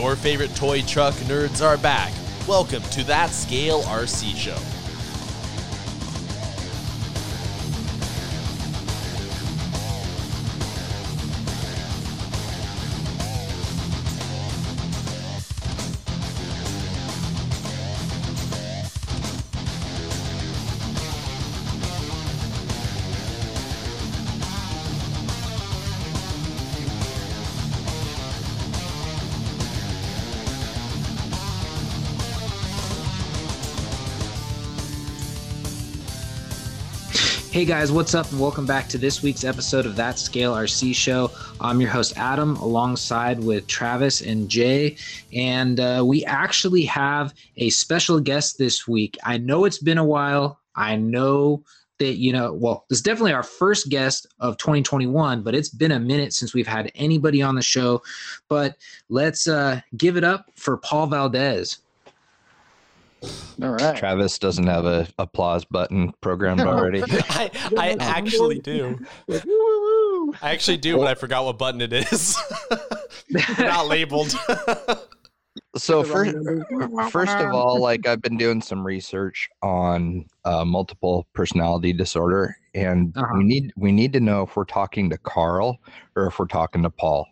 Your favorite toy truck nerds are back. Welcome to That Scale RC Show. Hey guys, what's up, and welcome back to this week's episode of That Scale RC Show. I'm your host Adam, alongside with Travis and Jay, and uh, we actually have a special guest this week. I know it's been a while. I know that you know. Well, this is definitely our first guest of 2021, but it's been a minute since we've had anybody on the show. But let's uh, give it up for Paul Valdez. All right. Travis doesn't have a applause button programmed already. I, I actually do. I actually do, but I forgot what button it is. Not labeled. so first, first of all, like I've been doing some research on uh, multiple personality disorder, and Uh-huh. we need we need to know if we're talking to Carl or if we're talking to Paul.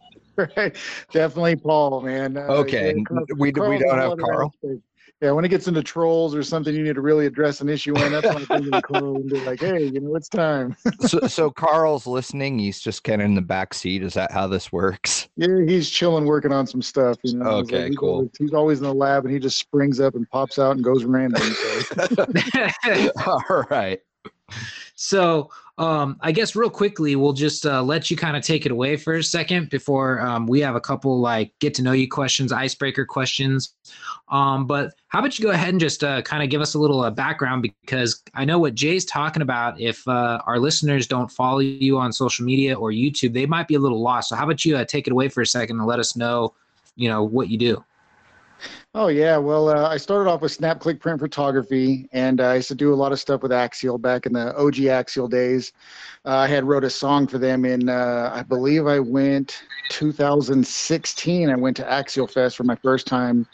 Right. Definitely Paul, man. Uh, Okay, yeah, Carl- we- we don't have Carl? aspects. Yeah, when it gets into trolls or something, you need to really address an issue in. That's when I think of Carl and be like, hey, you know, it's time. so, so Carl's listening. He's just kind of in the back seat. Is that how this works? Yeah, he's chilling, working on some stuff. You know. He's Okay, he's cool. Always, he's always in the lab, and he just springs up and pops out and goes random. So. all right. So, um, I guess real quickly, we'll just uh, let you kind of take it away for a second before um, we have a couple like get to know you questions, icebreaker questions. Um, but how about you go ahead and just uh, kind of give us a little uh, background because I know what Jay's talking about. If uh, our listeners don't follow you on social media or YouTube, they might be a little lost. So, how about you uh, take it away for a second and let us know, you know, what you do? Oh yeah, well, uh, I started off with snap click print photography, and uh, I used to do a lot of stuff with Axial back in the OG Axial days. Uh, I had wrote a song for them in, uh, I believe I went 2016. I went to Axial Fest for my first time.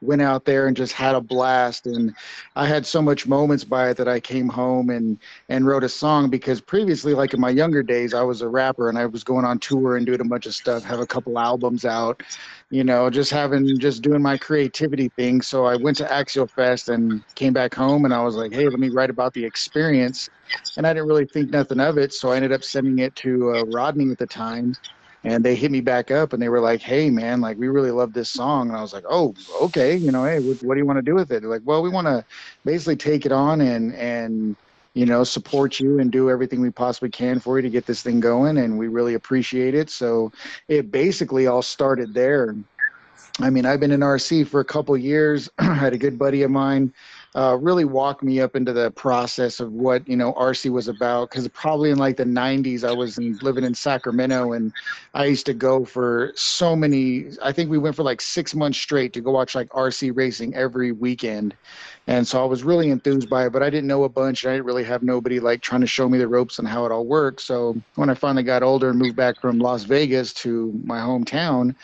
Went out there and just had a blast, and I had so much moments by it that I came home and and wrote a song because previously, like in my younger days, I was a rapper and I was going on tour and doing a bunch of stuff, have a couple albums out, you know, just having just doing my creativity thing. So I went to Axial Fest and came back home and I was like, hey, let me write about the experience. And I didn't really think nothing of it. So I ended up sending it to uh, Rodney at the time. And they hit me back up and they were like, hey, man, like, we really love this song. And I was like, oh, okay. You know, hey, what, what do you want to do with it? They're like, well, we want to basically take it on and, and, you know, support you and do everything we possibly can for you to get this thing going. And we really appreciate it. So it basically all started there. I mean, I've been in RC for a couple years. I had a good buddy of mine uh, really walk me up into the process of what you know RC was about. Because probably in like the '90s, I was in, living in Sacramento, and I used to go for so many. I think we went for like six months straight to go watch like RC racing every weekend. And so I was really enthused by it, but I didn't know a bunch. And I didn't really have nobody like trying to show me the ropes and how it all works. So when I finally got older and moved back from Las Vegas to my hometown,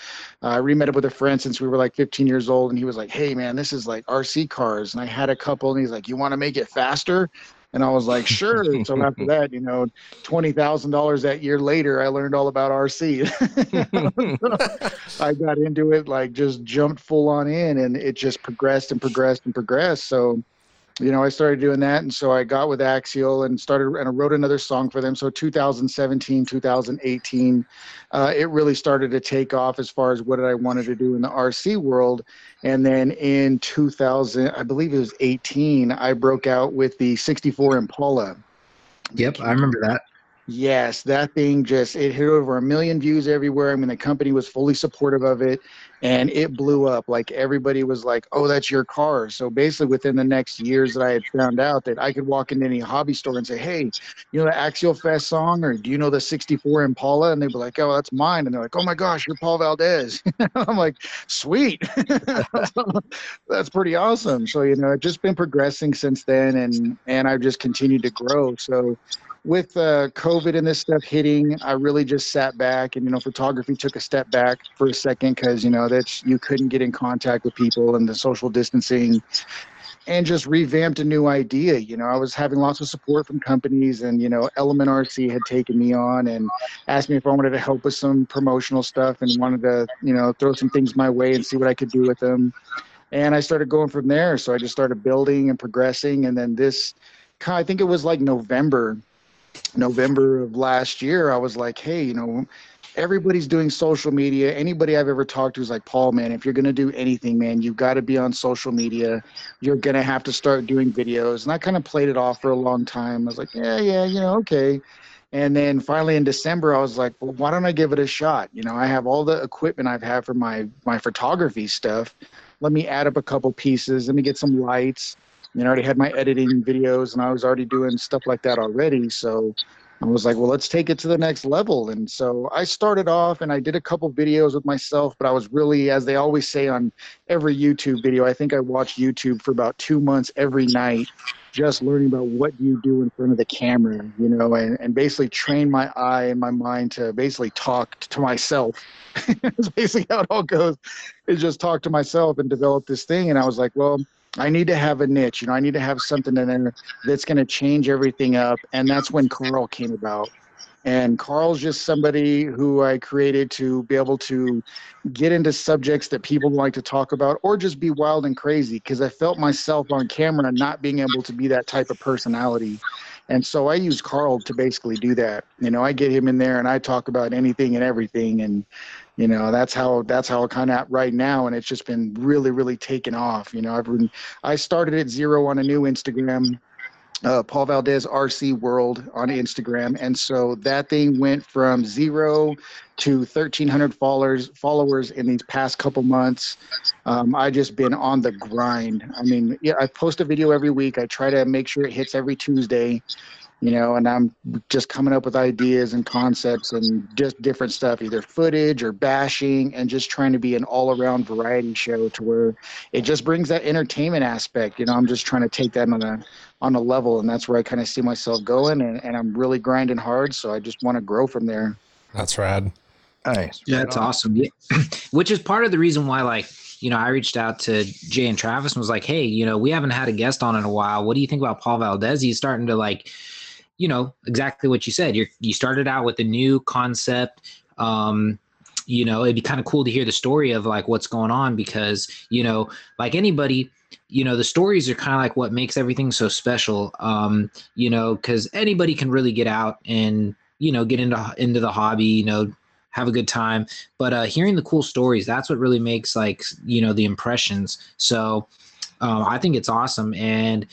uh, I re-met up with a friend since we were like 15 years old, and he was like, "Hey, man, this is like RC cars." And I had a couple, and he's like, "You want to make it faster?" And I was like, "Sure." so after that, you know, twenty thousand dollars that year later, I learned all about RC. I got into it, like just jumped full on in, and it just progressed and progressed and progressed. So you know, I started doing that. And so I got with Axial and started, and I wrote another song for them. So 2017, 2018, uh, it really started to take off as far as what I wanted to do in the RC world. And then in 2000, I believe it was 18, I broke out with the 64 Impala. Yep, I remember that. Yes, that thing just it hit over a million views everywhere. I mean, the company was fully supportive of it, and it blew up. Like everybody was like, "Oh, that's your car." So basically, within the next years that I had found out that I could walk into any hobby store and say, "Hey, you know the Axial Fest song, or do you know the '64 Impala?" And they'd be like, "Oh, that's mine." And they're like, "Oh my gosh, you're Paul Valdez." I'm like, "Sweet, that's pretty awesome." So you know, it's just been progressing since then, and and I've just continued to grow. So with uh, COVID and this stuff hitting, I really just sat back and you know photography took a step back for a second because you know that's you couldn't get in contact with people and the social distancing and just revamped a new idea. You know, I was having lots of support from companies, and you know, Element RC had taken me on and asked me if I wanted to help with some promotional stuff and wanted to, you know, throw some things my way and see what I could do with them. And I started going from there. So I just started building and progressing, and then this, I think it was like November, November of last year. I was like, hey, you know everybody's doing social media. Anybody I've ever talked to is like, Paul, man, if you're going to do anything, man, you've got to be on social media. You're going to have to start doing videos. And I kind of played it off for a long time. I was like, yeah, yeah, you know, okay. And then finally in December, I was like, well, why don't I give it a shot? You know, I have all the equipment I've had for my, my photography stuff. Let me add up a couple pieces. Let me get some lights. Know, I already had my editing videos and I was already doing stuff like that already. So I was like, well, let's take it to the next level. And so I started off and I did a couple videos with myself, but I was really, as they always say on every YouTube video, I think I watched YouTube for about two months every night, just learning about what you do in front of the camera, you know, and, and basically train my eye and my mind to basically talk to myself. It's basically how it all goes is just talk to myself and develop this thing. And I was like, well, I need to have a niche. You know, I need to have something in that's going to change everything up. And that's when Carl came about. And Carl's just somebody who I created to be able to get into subjects that people like to talk about or just be wild and crazy because I felt myself on camera not being able to be that type of personality. And so I use Carl to basically do that. You know, I get him in there and I talk about anything and everything. And you know that's how that's how it kind of right now and it's just been really really taken off you know i've been i started at zero on a new instagram uh, Paul Valdez RC World on Instagram, and so that thing went from zero to 1,300 followers followers in these past couple months. Um, I just been on the grind. I mean, yeah, I post a video every week. I try to make sure it hits every Tuesday you know, and I'm just coming up with ideas and concepts and just different stuff, either footage or bashing, and just trying to be an all around variety show to where it just brings that entertainment aspect. You know, I'm just trying to take that on a on a level, and that's where I kind of see myself going, and, and I'm really grinding hard, so I just want to grow from there. That's rad. Nice. Yeah, that's awesome. Yeah. Which is part of the reason why, like, you know, I reached out to Jay and Travis and was like, hey, you know, we haven't had a guest on in a while. What do you think about Paul Valdez? He's starting to like you know exactly what you said. You you started out with a new concept. Um, you know, it'd be kind of cool to hear the story of like what's going on because you know, like anybody, you know, the stories are kind of like what makes everything so special. Um, you know, because anybody can really get out and you know get into into the hobby. You know, have a good time. But uh, hearing the cool stories, that's what really makes like you know the impressions. So um, I think it's awesome, and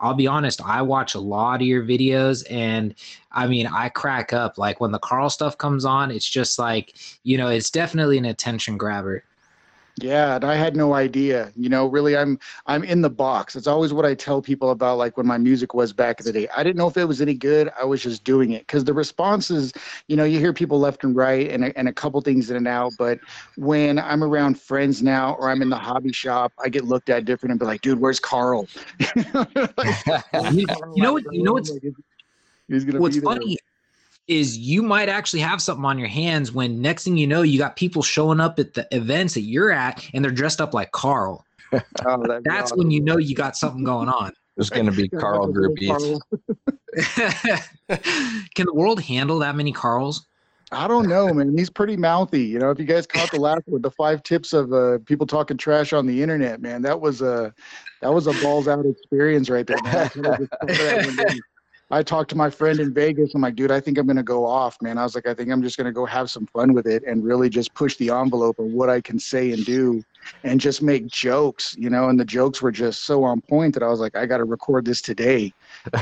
I'll be honest, I watch a lot of your videos and I mean, I crack up. Like when the Carl stuff comes on, it's just like, you know, it's definitely an attention grabber. Yeah, and I had no idea. You know, really, I'm I'm in the box. It's always what I tell people about, like when my music was back in the day. I didn't know if it was any good. I was just doing it because the responses, you know, you hear people left and right, and a, and a couple things in and out. But when I'm around friends now, or I'm in the hobby shop, I get looked at different and be like, "Dude, where's Carl?" like, you, you know what? You know what's He's gonna what's funny is you might actually have something on your hands when next thing you know you got people showing up at the events that you're at and they're dressed up like Carl. oh, That's awesome. when you know you got something going on. There's going to be Carl groupies. Can the world handle that many Carls? I don't know, man. He's pretty mouthy. You know, if you guys caught the last one, the five tips of uh, people talking trash on the internet, man, that was a that was a balls out experience right there. I talked to my friend in Vegas. I'm like, dude, I think I'm gonna go off, man. I was like, I think I'm just gonna go have some fun with it and really just push the envelope of what I can say and do and just make jokes, you know. And the jokes were just so on point that I was like, I gotta record this today.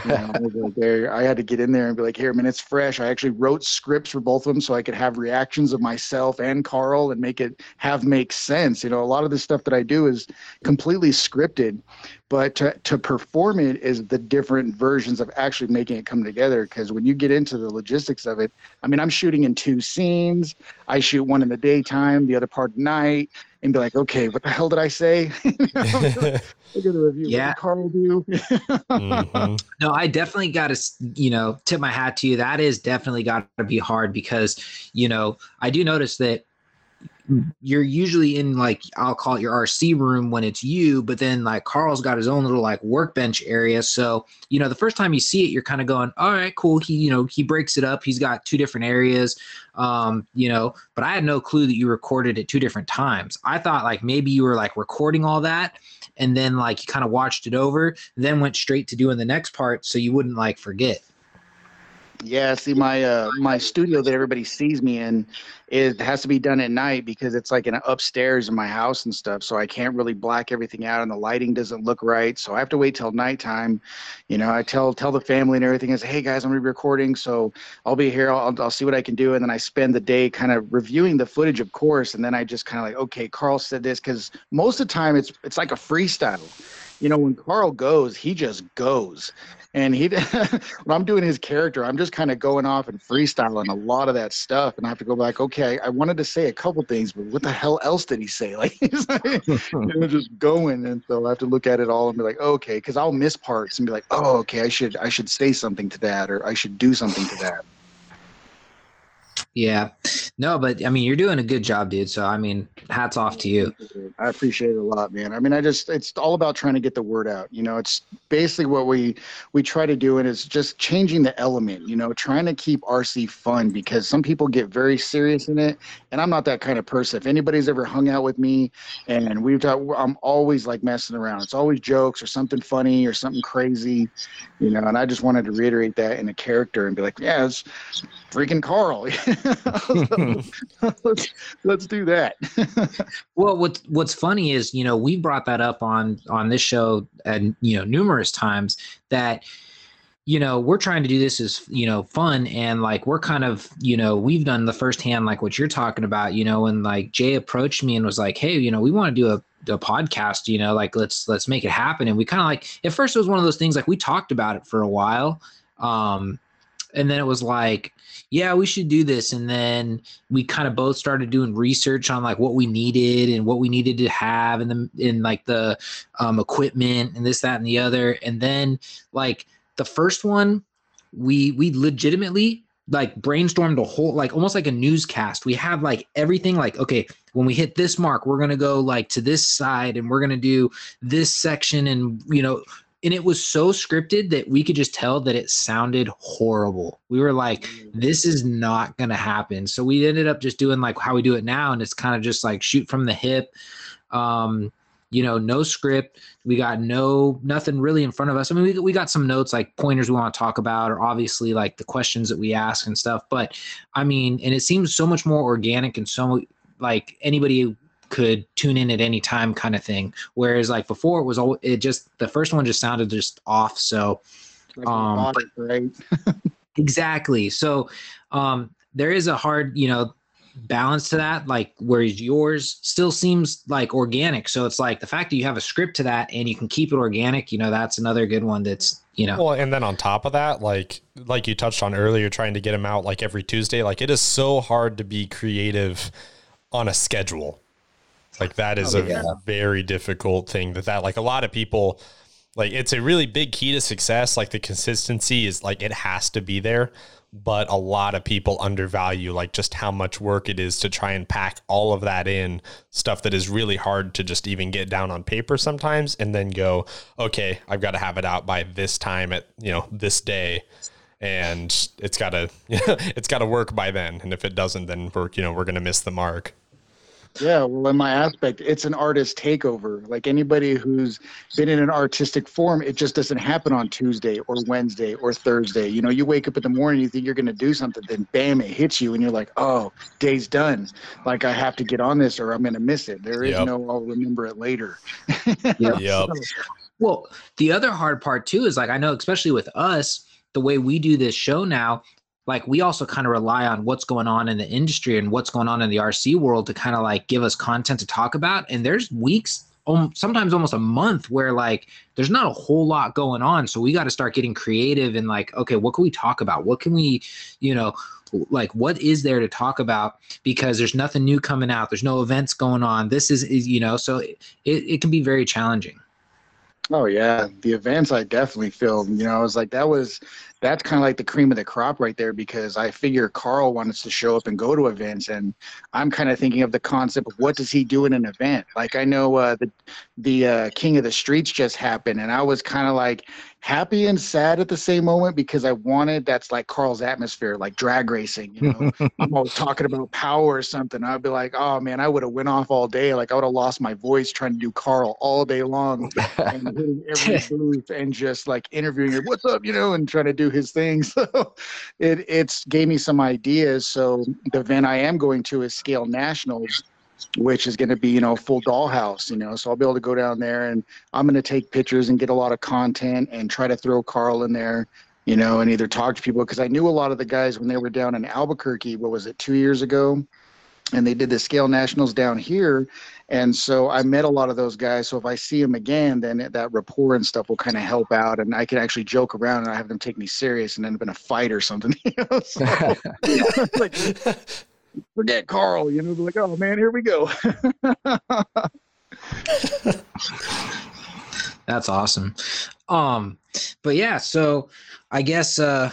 You know, I, there, I had to get in there and be like, here, man, it's fresh. I actually wrote scripts for both of them so I could have reactions of myself and Carl and make it have make sense. You know, a lot of the stuff that I do is completely scripted but to, to perform it is the different versions of actually making it come together because when you get into the logistics of it i mean i'm shooting in two scenes i shoot one in the daytime the other part at night and be like, okay, what the hell did I say? Look at the review. Yeah, Carl do. mm-hmm. No, I definitely got to, you know, tip my hat to you. That is definitely got to be hard because, you know, I do notice that you're usually in like I'll call it your RC room when it's you, but then like Carl's got his own little like workbench area. So, you know, the first time you see it, you're kind of going, all right, cool. He, you know, he breaks it up. He's got two different areas. Um, you know, but I had no clue that you recorded at two different times. I thought like maybe you were like recording all that and then like you kind of watched it over, then went straight to doing the next part so you wouldn't like forget. Yeah, see my uh my studio that everybody sees me in it has to be done at night because it's like an upstairs in my house and stuff. So I can't really black everything out and the lighting doesn't look right. So I have to wait till nighttime. You know, I tell tell the family and everything is, hey guys, I'm gonna be recording, so I'll be here. I'll I'll see what I can do, and then I spend the day kind of reviewing the footage, of course, and then I just kind of like, okay, Carl said this because most of the time it's it's like a freestyle you know, when Carl goes, he just goes. And he when i'm doing his character i'm just kind of going off and freestyling a lot of that stuff and i have to go back okay i wanted to say a couple things but what the hell else did he say? Like he's like just going and so i have to look at it all and be like okay because i'll miss parts and be like oh okay i should i should say something to that or i should do something to that yeah. No, but I mean, you're doing a good job, dude. So, I mean, hats off to you. I appreciate it a lot, man. I mean, I just, it's all about trying to get the word out. You know, it's basically what we, we try to do. And it's just changing the element, you know, trying to keep RC fun because some people get very serious in it. And I'm not that kind of person. If anybody's ever hung out with me and we've talked, I'm always like messing around. It's always jokes or something funny or something crazy, you know, and I just wanted to reiterate that in a character and be like, yeah, it's freaking Carl. let's, let's do that. well, what's what's funny is you know we brought that up on on this show and you know numerous times that you know we're trying to do this as you know fun and like we're kind of you know we've done the first hand like what you're talking about you know and like jay approached me and was like hey you know we want to do a a podcast you know like let's let's make it happen and we kind of like at first it was one of those things like we talked about it for a while um and then it was like yeah we should do this. And then we kind of both started doing research on like what we needed and what we needed to have and the in like the um, equipment and this that and the other. And then like the first one we we legitimately like brainstormed a whole like almost like a newscast. We have like everything like okay when we hit this mark we're going to go like to this side and we're going to do this section and you know and it was so scripted that we could just tell that it sounded horrible. We were like, mm. this is not going to happen. So we ended up just doing like how we do it now. And it's kind of just like shoot from the hip. Um, you know, no script. We got no, nothing really in front of us. I mean, we, we got some notes like pointers we want to talk about, or obviously like the questions that we ask and stuff. But I mean, and it seems so much more organic and so like anybody could tune in at any time kind of thing. Whereas like before it was all it just the first one just sounded just off so um right? Exactly. So um there is a hard you know balance to that like whereas yours still seems like organic. So it's like the fact that you have a script to that and you can keep it organic you know that's another good one that's you know. Well and then on top of that like like you touched on earlier trying to get them out like every tuesday like it is so hard to be creative on a schedule like that is oh, a yeah. very difficult thing that that like a lot of people like it's a really big key to success. Like the consistency is like it has to be there, but a lot of people undervalue like just how much work it is to try and pack all of that in stuff that is really hard to just even get down on paper sometimes and then go, okay, I've got to have it out by this time at, you know, this day and it's got to it's got to work by then and if it doesn't then we're you know we're going to miss the mark yeah, well, in my aspect, it's an artist takeover. Like anybody who's been in an artistic form, it just doesn't happen on Tuesday or Wednesday or Thursday. You know, you wake up in the morning, you think you're going to do something, then bam, it hits you, and you're like, oh, day's done. Like I have to get on this or I'm going to miss it. There is yep. no, I'll remember it later. yep. yep. Well, the other hard part too is like, I know, especially with us, the way we do this show now, like we also kind of rely on what's going on in the industry and what's going on in the RC world to kind of like give us content to talk about. And there's weeks um, sometimes almost a month where like there's not a whole lot going on. So we got to start getting creative and like, okay, what can we talk about? What can we, you know, like what is there to talk about because there's nothing new coming out there's no events going on this is, is you know so it, it can be very challenging oh yeah the events i definitely filmed you know i was like that was that's kind of like the cream of the crop right there because I figure Carl wants to show up and go to events, and I'm kind of thinking of the concept of what does he do in an event? Like I know uh, the the uh, King of the Streets just happened, and I was kind of like happy and sad at the same moment because I wanted that's like Carl's atmosphere, like drag racing. You know, I'm always talking about power or something. I'd be like, oh man, I would have went off all day. Like I would have lost my voice trying to do Carl all day long and hitting every booth and just like interviewing her, what's up, you know, and trying to do his thing. So it it's gave me some ideas. So the event I am going to is Scale Nationals, which is going to be you know full dollhouse. You know, so I'll be able to go down there and I'm going to take pictures and get a lot of content and try to throw Carl in there. You know, and either talk to people because I knew a lot of the guys when they were down in Albuquerque. What was it, two years ago? and they did the scale nationals down here and so i met a lot of those guys so if i see them again then that rapport and stuff will kind of help out and i can actually joke around and i have them take me serious and end up in a fight or something you know? so, like, forget carl you know like oh man here we go. That's awesome. Um but yeah so i guess uh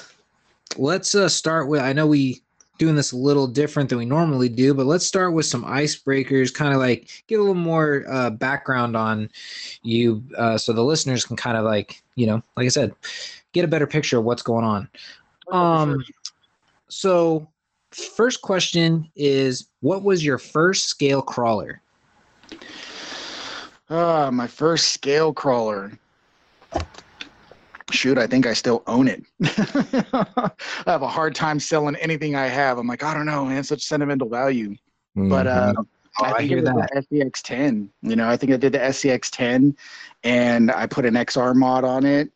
let's uh start with i know we doing this a little different than we normally do, but let's start with some icebreakers, kind of like get a little more uh, background on you uh, so the listeners can kind of like, you know, like I said, get a better picture of what's going on. Um, so, first question is what was your first scale crawler? Uh, my first scale crawler shoot, I think I still own it. I have a hard time selling anything I have. I'm like, I don't know, man, such sentimental value. Mm-hmm. But uh, oh, I, I hear that SCX 10. You know, I think I did the SCX 10, and I put an XR mod on it,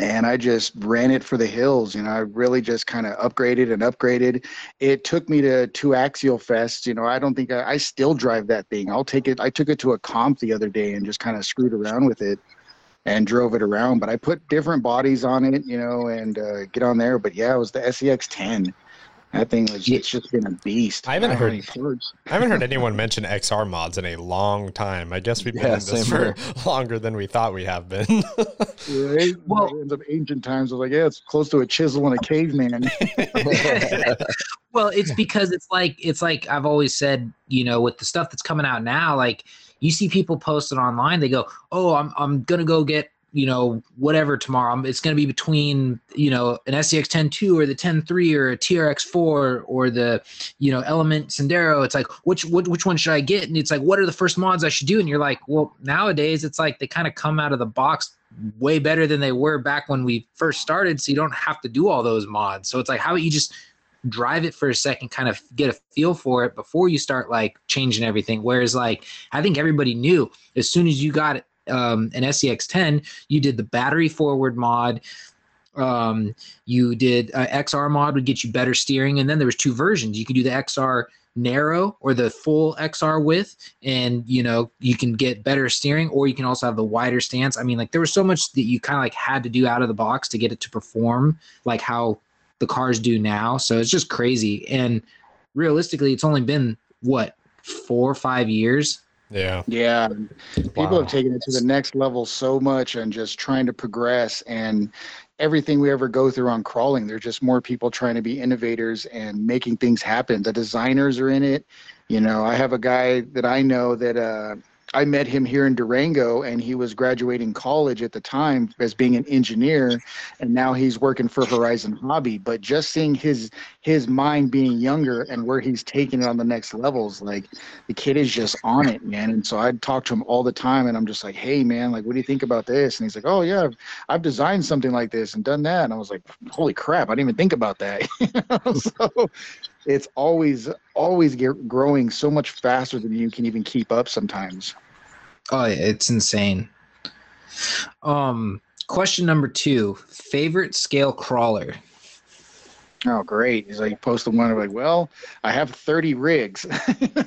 and I just ran it for the hills. You know, I really just kind of upgraded and upgraded. It took me to two Axial Fests. You know, I don't think I, I still drive that thing. I'll take it. I took it to a comp the other day and just kind of screwed around with it and drove it around. But I put different bodies on it, you know, and uh, get on there. But yeah, it was the SCX 10. That thing was it's just been a beast. I haven't I heard I haven't heard anyone mention XR mods in a long time. I guess we've been yeah, in this for here. longer than we thought we have been. right? Well, it ends up ancient times. I was like, yeah, it's close to a chisel and a caveman. well, it's because it's like it's like I've always said, you know, with the stuff that's coming out now, like you see people posted online they go oh i'm, I'm gonna go get you know whatever tomorrow. Um, it's going to be between you know an scx 10.2 or the 10.3 or a trx4 or the you know element sendero. It's like which, which which one should i get? And it's like what are the first mods i should do? And you're like well nowadays it's like they kind of come out of the box way better than they were back when we first started so you don't have to do all those mods. So it's like how about you just drive it for a second, kind of get a feel for it before you start like changing everything. Whereas like I think everybody knew as soon as you got um, an SCX 10, you did the battery forward mod. Um, you did uh, XR mod would get you better steering, and then there was two versions. You could do the XR narrow or the full XR width, and you know you can get better steering, or you can also have the wider stance. I mean, like there was so much that you kind of like had to do out of the box to get it to perform like how the cars do now. So it's just crazy. And realistically, it's only been what four or five years. Yeah. Yeah. People wow. have taken it to the next level so much and just trying to progress and everything we ever go through on crawling, there's just more people trying to be innovators and making things happen. The designers are in it. You know, I have a guy that I know that uh I met him here in Durango, and he was graduating college at the time as being an engineer, and now he's working for Horizon Hobby. But just seeing his his mind being younger and where he's taking it on the next levels, like the kid is just on it, man. And so I'd talk to him all the time, and I'm just like, hey, man, like, what do you think about this? And he's like, oh yeah, I've, I've designed something like this and done that. And I was like, holy crap, I didn't even think about that. Hmm. so it's always always growing so much faster than you can even keep up sometimes. Oh, it's insane. Um, question number two: favorite scale crawler. Oh, great. He's like, posted one. I'm like, well, I have 30 rigs,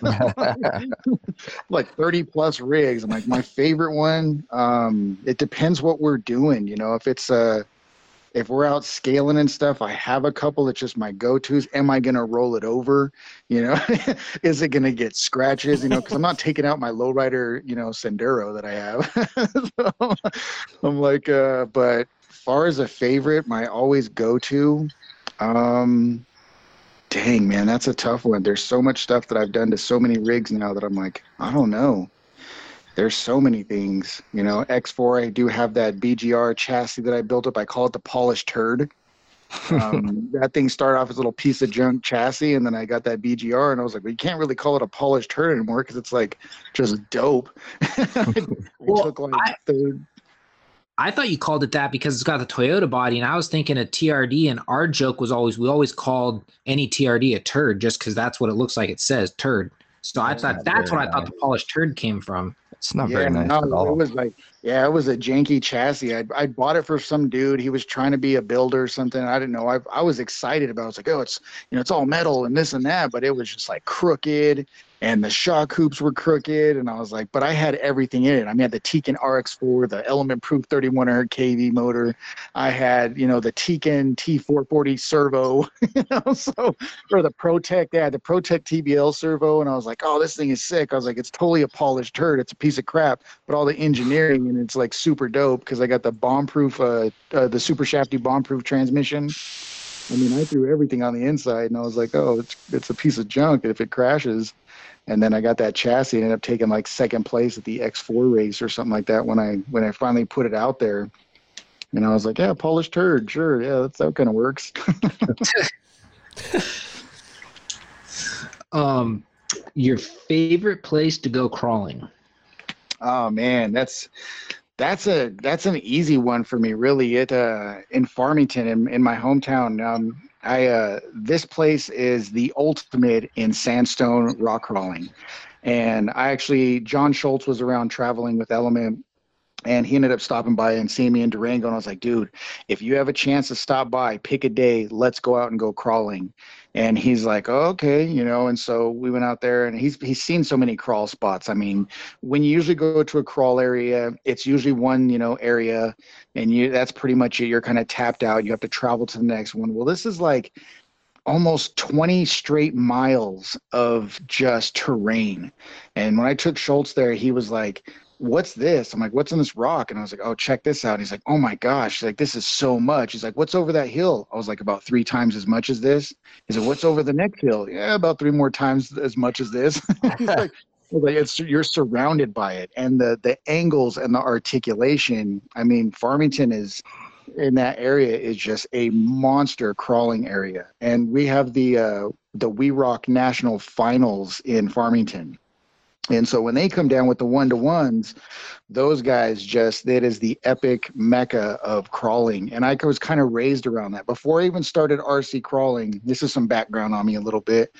like 30 plus rigs. I'm like, my favorite one, um, it depends what we're doing. You know, if it's, uh, if we're out scaling and stuff, I have a couple that's just my go-tos. Am I gonna roll it over? You know, is it gonna get scratches? You know, because I'm not taking out my lowrider, you know, Sendero that I have. so, I'm like, uh, but far as a favorite, my always go-to, um, dang man, that's a tough one. There's so much stuff that I've done to so many rigs now that I'm like, I don't know there's so many things. You know, X4, I do have that BGR chassis that I built up. I call it the polished turd. Um, that thing started off as a little piece of junk chassis, and then I got that BGR, and I was like, well, you can't really call it a polished turd anymore because it's like just dope. well, like I, I thought you called it that because it's got the Toyota body, and I was thinking a TRD. And our joke was always we always called any TRD a turd just because that's what it looks like. It says turd. So I thought that's what I thought the polished turd came from. It's not yeah, very nice no, at all. It was like, yeah, it was a janky chassis. I I bought it for some dude. He was trying to be a builder or something. I didn't know. I I was excited about. It. I was like, oh, it's you know, it's all metal and this and that, but it was just like crooked and the shock hoops were crooked and i was like but i had everything in it. I mean i had the tekin rx4 the element proof 3100 kv motor. I had you know the tekin t440 servo you know so or the protec yeah the protec tbl servo and i was like oh this thing is sick. I was like it's totally a polished turd it's a piece of crap but all the engineering and it's like super dope because i got the bomb proof uh, uh the super shafty bomb proof transmission I mean, I threw everything on the inside, and I was like, "Oh, it's it's a piece of junk. If it crashes, and then I got that chassis and ended up taking like second place at the X4 race or something like that when I when I finally put it out there. And I was like, yeah, polished turd, sure, yeah, that's that kind of works. um, your favorite place to go crawling? Oh man, that's that's a that's an easy one for me. Really, it uh, in Farmington in, in my hometown. Um, I uh, this place is the ultimate in sandstone rock crawling, and I actually John Schultz was around traveling with Element and he ended up stopping by and seeing me in Durango. And I was like, dude, if you have a chance to stop by, pick a day, let's go out and go crawling. And he's like, oh, okay, you know. And so we went out there, and he's he's seen so many crawl spots. I mean, when you usually go to a crawl area, it's usually one you know area, and you that's pretty much it. You're kind of tapped out. You have to travel to the next one. Well, this is like almost 20 straight miles of just terrain. And when I took Schultz there, he was like, what's this? I'm like, what's in this rock? And I was like, oh, check this out. And he's like, oh my gosh, like, this is so much. He's like, what's over that hill? I was like, about three times as much as this. He's like, what's over the next hill? Yeah, about three more times as much as this. he's like, like it's you're surrounded by it, and the the angles and the articulation. I mean, Farmington is in that area is just a monster crawling area, and we have the uh, the We Rock National Finals in Farmington and so when they come down with the one to ones, those guys just that is the epic mecca of crawling. And I was kind of raised around that before I even started RC crawling. This is some background on me a little bit.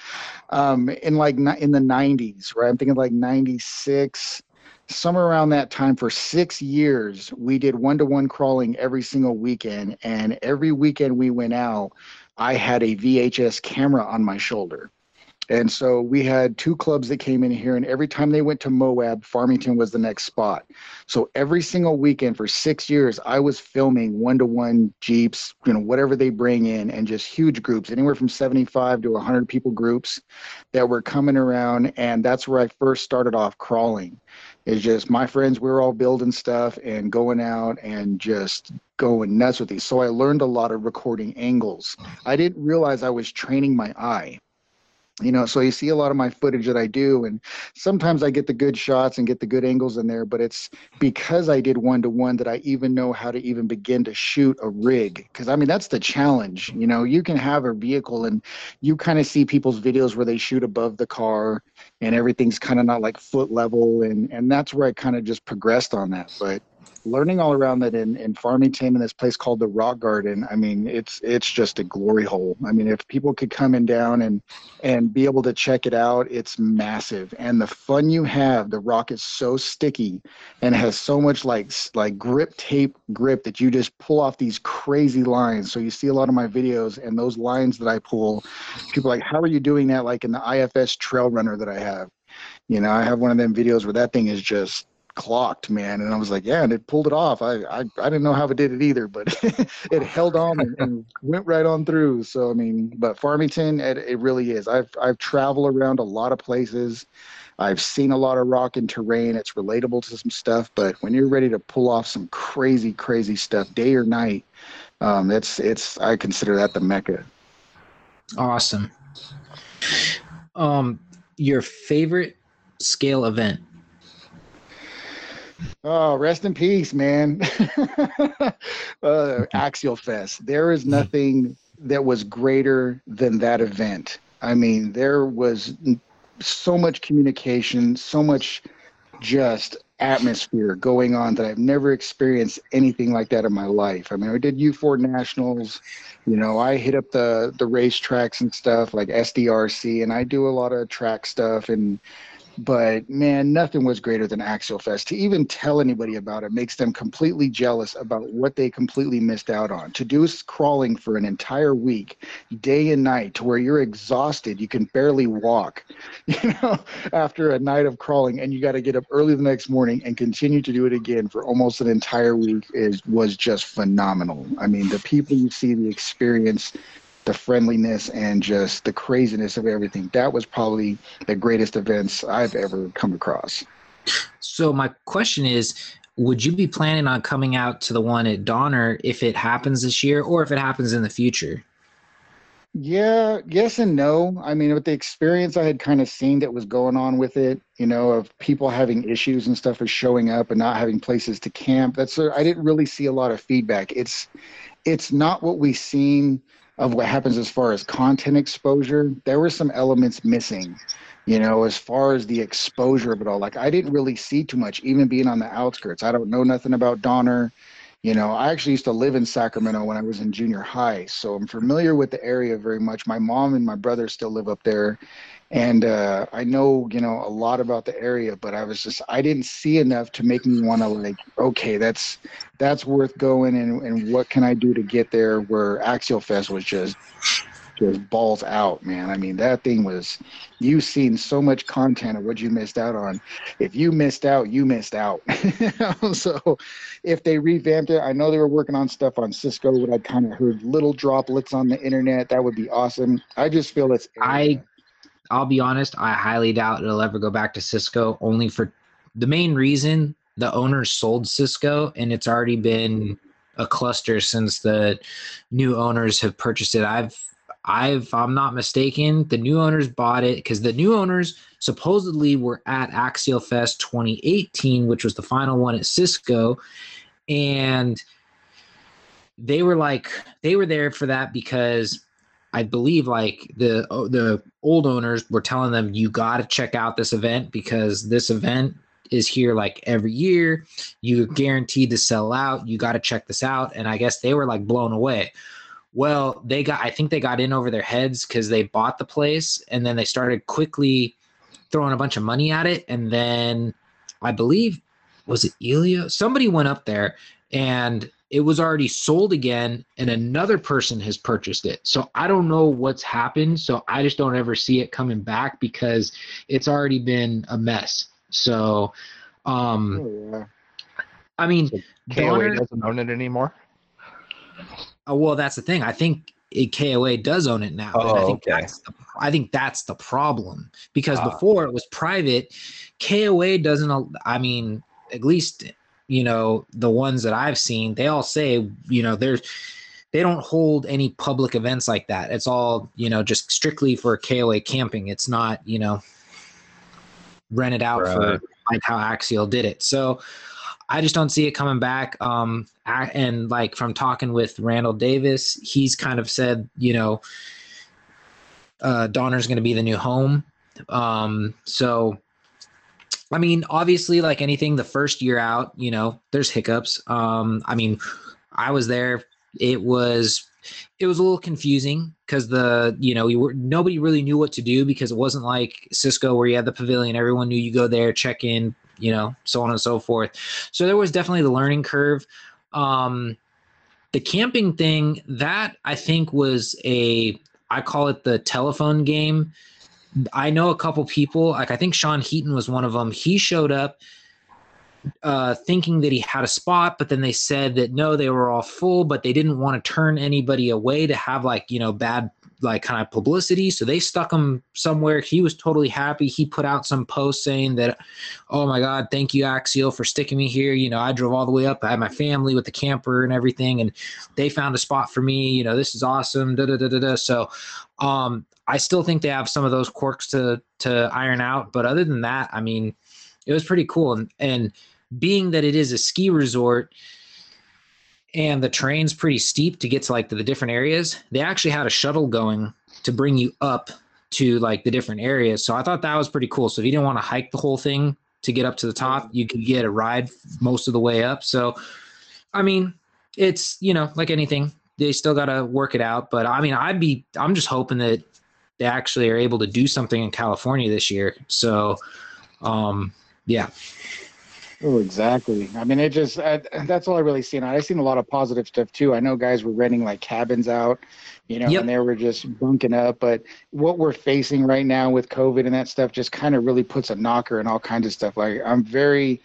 Um, in like in the 90s, right? I'm thinking like 96, somewhere around that time for six years we did one-to-one crawling every single weekend and every weekend we went out i had a vhs camera on my shoulder and so we had two clubs that came in here, and every time they went to Moab, Farmington was the next spot. So every single weekend for six years, I was filming one to one Jeeps, you know, whatever they bring in, and just huge groups, anywhere from 75 to 100 people groups that were coming around. And that's where I first started off crawling. It's just my friends, we were all building stuff and going out and just going nuts with these. So I learned a lot of recording angles. Mm-hmm. I didn't realize I was training my eye you know so you see a lot of my footage that i do and sometimes i get the good shots and get the good angles in there but it's because i did one to one that i even know how to even begin to shoot a rig because i mean that's the challenge you know you can have a vehicle and you kind of see people's videos where they shoot above the car and everything's kind of not like foot level and and that's where i kind of just progressed on that but learning all around that in, in Farmington in this place called the Rock Garden, I mean, it's it's just a glory hole. I mean, if people could come in down and and be able to check it out, it's massive. And the fun you have, the rock is so sticky and has so much like like grip tape grip that you just pull off these crazy lines. So you see a lot of my videos and those lines that I pull, people like, how are you doing that? Like in the IFS Trail Runner that I have. You know, I have one of them videos where that thing is just clocked, man. And I was like, yeah, and it pulled it off. I I, I didn't know how it did it either, but it held on and, and, went right on through. So I mean, but Farmington, it, it really is. I've I've traveled around a lot of places. I've seen a lot of rock and terrain. It's relatable to some stuff, but when you're ready to pull off some crazy, crazy stuff, day or night, um, it's it's I consider that the mecca. Awesome. Um, your favorite scale event Oh, rest in peace, man. uh, Axial Fest. There is nothing that was greater than that event. I mean, there was so much communication, so much just atmosphere going on that I've never experienced anything like that in my life. I mean, I did U4 Nationals, you know, I hit up the the racetracks and stuff like SDRC, and I do a lot of track stuff and but man, nothing was greater than Axial Fest. To even tell anybody about it makes them completely jealous about what they completely missed out on. To do crawling for an entire week, day and night, to where you're exhausted, you can barely walk, you know, after a night of crawling, and you got to get up early the next morning and continue to do it again for almost an entire week is was just phenomenal. I mean, the people you see, the experience, the friendliness and just the craziness of everything. That was probably the greatest events I've ever come across. So my question is, would you be planning on coming out to the one at Donner if it happens this year or if it happens in the future? Yeah, yes and no. I mean, with the experience I had kind of seen that was going on with it, you know, of people having issues and stuff is showing up and not having places to camp. That's uh, I didn't really see a lot of feedback. It's it's not what we seen of what happens as far as content exposure, there were some elements missing. You know, as far as the exposure of it all, like I didn't really see too much, even being on the outskirts. I don't know nothing about Donner. You know, I actually used to live in Sacramento when I was in junior high, so I'm familiar with the area very much. My mom and my brother still live up there, and uh, I know you know a lot about the area, but I was just I didn't see enough to make me want to like okay that's that's worth going and and what can I do to get there? Where Axial Fest was just just balls out, man. I mean that thing was you've seen so much content of what you missed out on. If you missed out, you missed out. so if they revamped it, I know they were working on stuff on Cisco, What I kind of heard little droplets on the internet. That would be awesome. I just feel it's I I'll be honest, I highly doubt it'll ever go back to Cisco only for the main reason the owners sold Cisco and it's already been a cluster since the new owners have purchased it. I've I've I'm not mistaken, the new owners bought it because the new owners supposedly were at Axial Fest 2018, which was the final one at Cisco, and they were like they were there for that because I believe like the oh, the old owners were telling them you got to check out this event because this event is here like every year. You're guaranteed to sell out. You got to check this out. And I guess they were like blown away. Well, they got I think they got in over their heads because they bought the place and then they started quickly throwing a bunch of money at it. And then I believe was it Elio? Somebody went up there and it was already sold again and another person has purchased it. So I don't know what's happened. So I just don't ever see it coming back because it's already been a mess. So um oh, yeah. I mean KOA Donner, doesn't own it anymore. Uh, well, that's the thing. I think it, KOA does own it now. Oh, I think okay. that's the, I think that's the problem because ah. before it was private. KOA doesn't. I mean, at least you know the ones that i've seen they all say you know there's they don't hold any public events like that. It's all you know just strictly for koa camping. It's not you know rented out right. for like how axial did it. So i just don't see it coming back. Um and like from talking with randall davis he's kind of said you know uh donner's going to be the new home. Um so I mean, obviously, like anything, the first year out, you know, there's hiccups. Um, I mean, I was there. It was it was a little confusing because the you know you were nobody really knew what to do because it wasn't like Cisco where you had the pavilion. Everyone knew you go there, check in, you know, so on and so forth. So there was definitely the learning curve. Um, the camping thing that I think was a I call it the telephone game. I know a couple people, like I think Sean Heaton was one of them. He showed up uh, thinking that he had a spot, but then they said that no, they were all full, but they didn't want to turn anybody away to have like, you know, bad like kind of publicity. So they stuck him somewhere. He was totally happy. He put out some post saying that, oh my God, thank you, Axial, for sticking me here. You know, I drove all the way up. I had my family with the camper and everything, and they found a spot for me. You know, this is awesome. Da, da, da, da, da. So um, I still think they have some of those quirks to to iron out. But other than that, I mean, it was pretty cool. And and being that it is a ski resort, and the train's pretty steep to get to like the, the different areas they actually had a shuttle going to bring you up to like the different areas so i thought that was pretty cool so if you didn't want to hike the whole thing to get up to the top you could get a ride most of the way up so i mean it's you know like anything they still got to work it out but i mean i'd be i'm just hoping that they actually are able to do something in california this year so um yeah Oh, exactly. I mean, it just I, that's all I really seen. I seen a lot of positive stuff too. I know guys were renting like cabins out, you know, yep. and they were just bunking up. But what we're facing right now with COVID and that stuff just kind of really puts a knocker and all kinds of stuff. Like I'm very,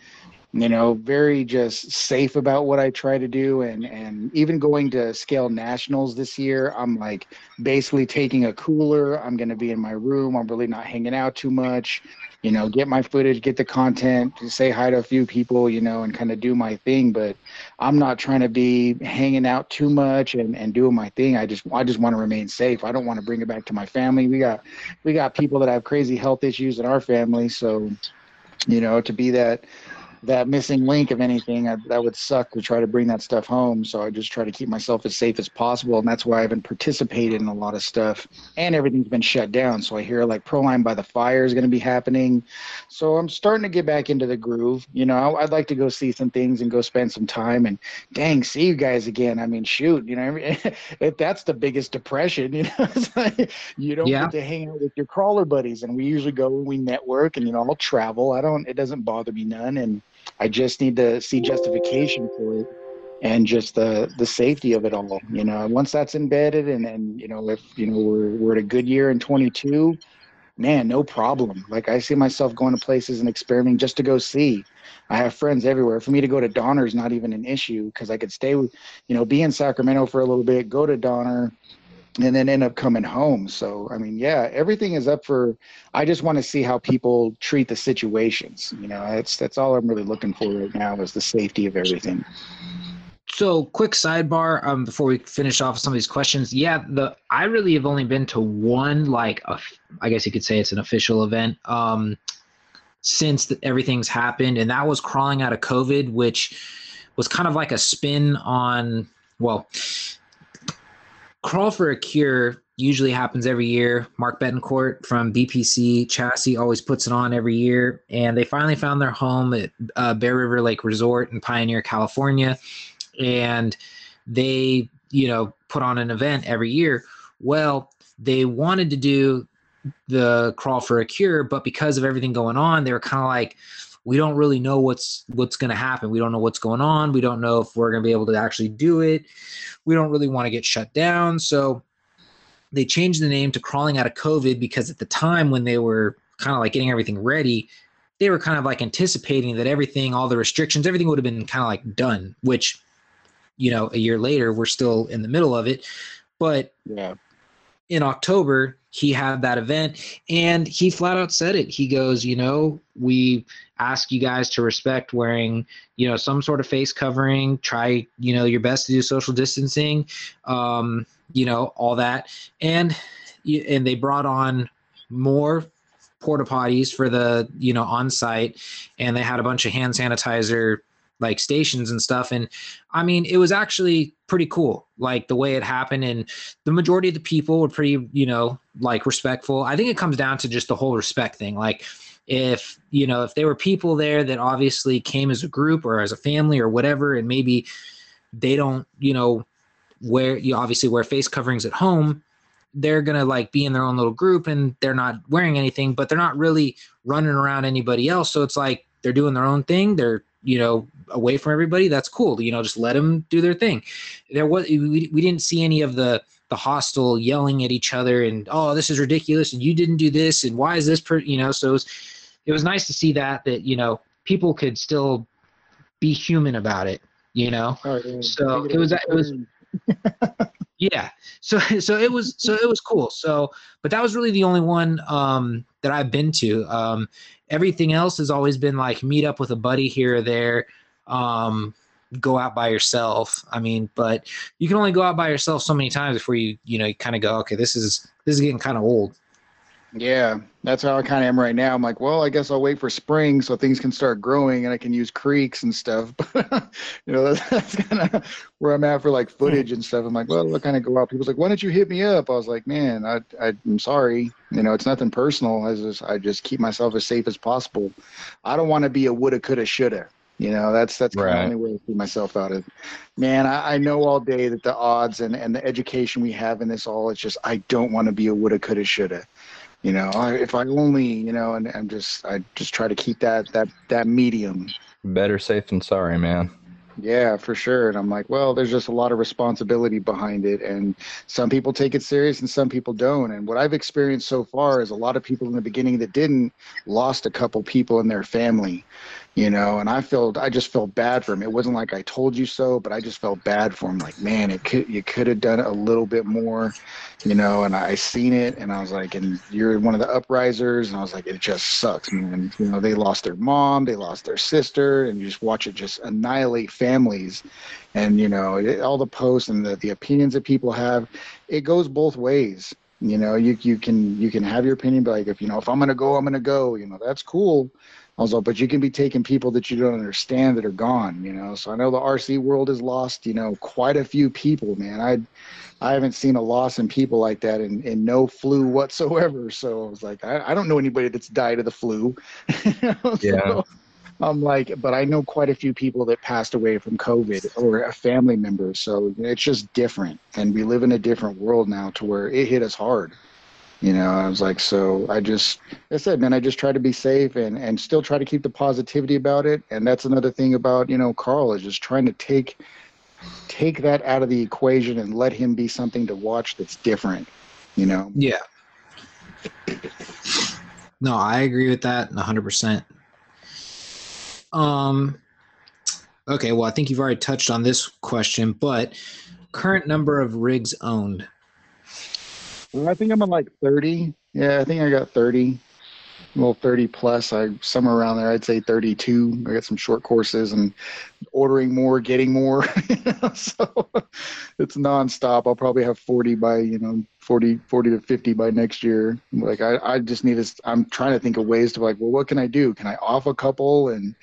you know, very just safe about what I try to do, and and even going to scale nationals this year, I'm like basically taking a cooler. I'm going to be in my room. I'm really not hanging out too much you know, get my footage, get the content, say hi to a few people, you know, and kind of do my thing. But I'm not trying to be hanging out too much and, and doing my thing. I just I just want to remain safe. I don't want to bring it back to my family. We got we got people that have crazy health issues in our family, so you know, to be that that missing link of anything I, that would suck to try to bring that stuff home. So i just try to keep myself as safe as possible. And that's why i haven't participated in a lot of stuff. And everything's been shut down. So i hear like proline by the fire is going to be happening. So i'm starting to get back into the groove. You know i'd like to go see some things and go spend some time and dang see you guys again. I mean shoot you know if that's the biggest depression you know like you don't yeah. get to hang out with your crawler buddies. And we usually go and we network and you know i'll travel. I don't it doesn't bother me none. And I just need to see justification for it and just the the safety of it all. You know, once that's embedded and and you know if you know we're we're at a good year in 22, man, no problem. Like I see myself going to places and experimenting just to go see. I have friends everywhere. For me to go to Donner is not even an issue because I could stay, you know, be in Sacramento for a little bit, go to Donner, and then end up coming home. So, I mean, yeah, everything is up for. I just want to see how people treat the situations. You know, that's that's all I'm really looking for right now is the safety of everything. So, quick sidebar um, before we finish off some of these questions. Yeah, the I really have only been to one like a, I guess you could say it's an official event um, since the, everything's happened, and that was crawling out of COVID, which was kind of like a spin on well Crawl for a Cure usually happens every year. Mark Betancourt from BPC Chassis always puts it on every year. And they finally found their home at uh, Bear River Lake Resort in Pioneer, California. And they, you know, put on an event every year. Well, they wanted to do the Crawl for a Cure, but because of everything going on, they were kind of like, we don't really know what's what's going to happen. We don't know what's going on. We don't know if we're going to be able to actually do it. We don't really want to get shut down. So they changed the name to Crawling Out of COVID because at the time when they were kind of like getting everything ready, they were kind of like anticipating that everything, all the restrictions, everything would have been kind of like done, which, you know, a year later, we're still in the middle of it. But yeah. In October, he had that event and he flat out said it. He goes, you know, we ask you guys to respect wearing, you know, some sort of face covering, try, you know, your best to do social distancing, um, you know, all that. And and they brought on more porta potties for the, you know, on site and they had a bunch of hand sanitizer like stations and stuff. And I mean, it was actually pretty cool, like the way it happened. And the majority of the people were pretty, you know, like respectful. I think it comes down to just the whole respect thing. Like, if you know if there were people there that obviously came as a group or as a family or whatever and maybe they don't you know wear you obviously wear face coverings at home they're gonna like be in their own little group and they're not wearing anything but they're not really running around anybody else so it's like they're doing their own thing they're you know away from everybody that's cool you know just let them do their thing. There was we, we didn't see any of the the hostile yelling at each other and oh this is ridiculous and you didn't do this and why is this per you know so it was, it was nice to see that that you know people could still be human about it you know? Oh, yeah. so it was it was yeah. So so it was so it was cool. So but that was really the only one um that i've been to. Um everything else has always been like meet up with a buddy here or there um go out by yourself. I mean, but you can only go out by yourself so many times before you, you know, you kind of go, okay, this is this is getting kind of old. Yeah, that's how I kind of am right now. I'm like, well, I guess I'll wait for spring so things can start growing and I can use creeks and stuff. But you know, that's, that's kind of where I'm at for like footage and stuff. I'm like, well, I'll kind of go out. People's like, why don't you hit me up? I was like, man, I, I am sorry. You know, it's nothing personal. I just I just keep myself as safe as possible. I don't want to be a woulda, coulda, shoulda. You know, that's that's kind right. of the only way to keep myself out of. Man, I, I, know all day that the odds and and the education we have in this all, it's just I don't want to be a woulda, coulda, shoulda. You know, I, if I only, you know, and I'm just I just try to keep that that that medium. Better safe than sorry, man. Yeah, for sure. And I'm like, well, there's just a lot of responsibility behind it. And some people take it serious and some people don't. And what I've experienced so far is a lot of people in the beginning that didn't lost a couple people in their family you know and i felt i just felt bad for him. It wasn't like i told you so but i just felt bad for him. Like man it could you could have done a little bit more you know and i seen it and i was like and you're one of the uprisers and i was like it just sucks man. You know they lost their mom they lost their sister and you just watch it just annihilate families. And you know it, all the posts and the, the opinions that people have it goes both ways. You know you you can you can have your opinion but like if you know if i'm gonna go i'm gonna go. You know that's cool also but you can be taking people that you don't understand that are gone you know? So i know the rc world has lost you know quite a few people man. I i haven't seen a loss in people like that in, in no flu whatsoever. So i was like i, I don't know anybody that's died of the flu. Yeah. I'm like, but I know quite a few people that passed away from COVID or a family member. So it's just different. And we live in a different world now to where it hit us hard you know i was like so i just i said man i just try to be safe and and still try to keep the positivity about it. And that's another thing about you know carl is just trying to take take that out of the equation and let him be something to watch that's different you know? Yeah. No i agree with that 100% um okay well i think you've already touched on this question but current number of rigs owned I think I'm at like 30. Yeah, I think I got 30. Well, 30 plus. I somewhere around there. I'd say 32. I got some short courses and ordering more, getting more. so it's nonstop. I'll probably have 40 by you know 40, 40 to 50 by next year. Like I, I just need to. I'm trying to think of ways to like, well, what can I do? Can I off a couple and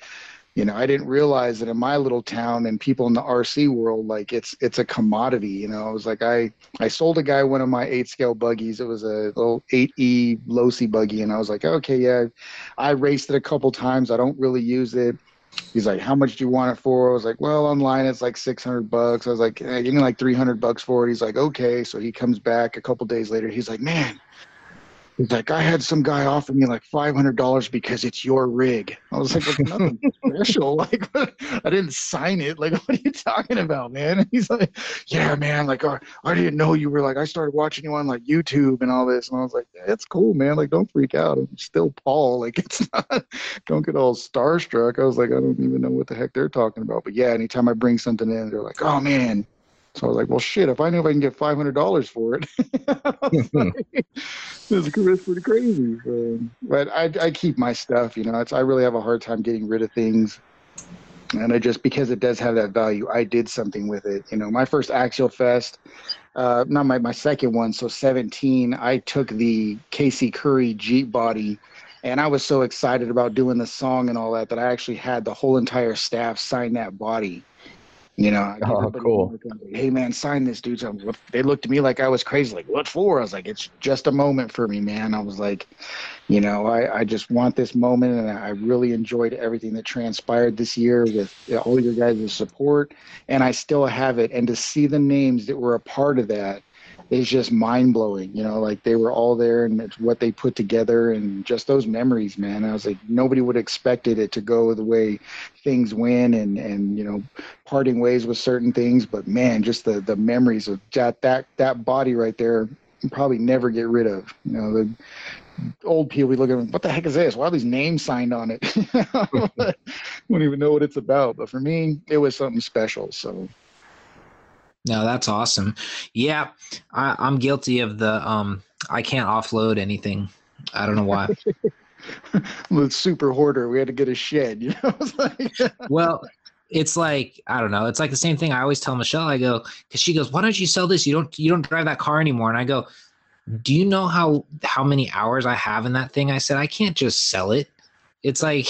you know i didn't realize that in my little town and people in the rc world like it's it's a commodity you know? I was like i i sold a guy one of my eight scale buggies. It was a little 8e losi buggy and i was like okay yeah. I raced it a couple times. I don't really use it. He's like how much do you want it for? I was like well online it's like 600 bucks. I was like eh, give me like 300 bucks for it. He's like okay. So he comes back a couple days later. He's like man He's like, I had some guy offer me like five hundred dollars because it's your rig. I was like, nothing special. Like, I didn't sign it. Like, what are you talking about, man? he's like, Yeah, man. Like, oh, I didn't know you were like. I started watching you on like YouTube and all this, and I was like, That's cool, man. Like, don't freak out. I'm still Paul. Like, it's not. Don't get all starstruck. I was like, I don't even know what the heck they're talking about. But yeah, anytime I bring something in, they're like, Oh man, so I was like, well, shit, if I knew if I can get $500 for it, it's pretty crazy. But I, I keep my stuff, you know, it's, I really have a hard time getting rid of things. And I just, because it does have that value, I did something with it. You know, my first Axial Fest, uh, not my, my second one, so 17, I took the Casey Currie Jeep body and I was so excited about doing the song and all that that I actually had the whole entire staff sign that body You know, oh, cool. Hey man, sign this, dude. So they looked at me like I was crazy. Like, what for? I was like, it's just a moment for me, man. I was like, you know, I, I just want this moment, and I really enjoyed everything that transpired this year with all your guys' support, and I still have it. And to see the names that were a part of that is just mind blowing. You know, like they were all there and it's what they put together and just those memories, man. I was like, nobody would have expected it to go the way things went and, and, you know, parting ways with certain things. But man, just the, the memories of that, that, that body right there, probably never get rid of, you know, the, old people we look at them, what the heck is this? Why are these names signed on it? I don't even know what it's about. But for me, it was something special. So no, that's awesome. Yeah, I, I'm guilty of the um. I can't offload anything. I don't know why. With super hoarder, we had to get a shed. You know, like, well, it's like I don't know. It's like the same thing I always tell Michelle. I go because she goes, "Why don't you sell this? You don't you don't drive that car anymore." And I go, "Do you know how how many hours I have in that thing?" I said, "I can't just sell it. It's like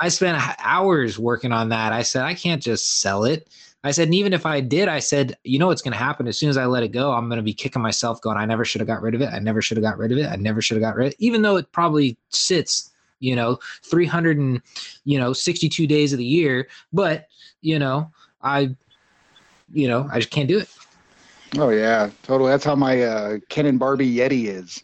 I spent hours working on that. I said I can't just sell it." I said, and even if I did, I said, you know what's going to happen as soon as I let it go, I'm going to be kicking myself, going, I never should have got rid of it. I never should have got rid of it. I never should have got rid of it, even though it probably sits, you know, 300 and you know 62 days of the year. But you know, I, you know, I just can't do it. Oh yeah, totally. That's how my uh, Ken and Barbie Yeti is.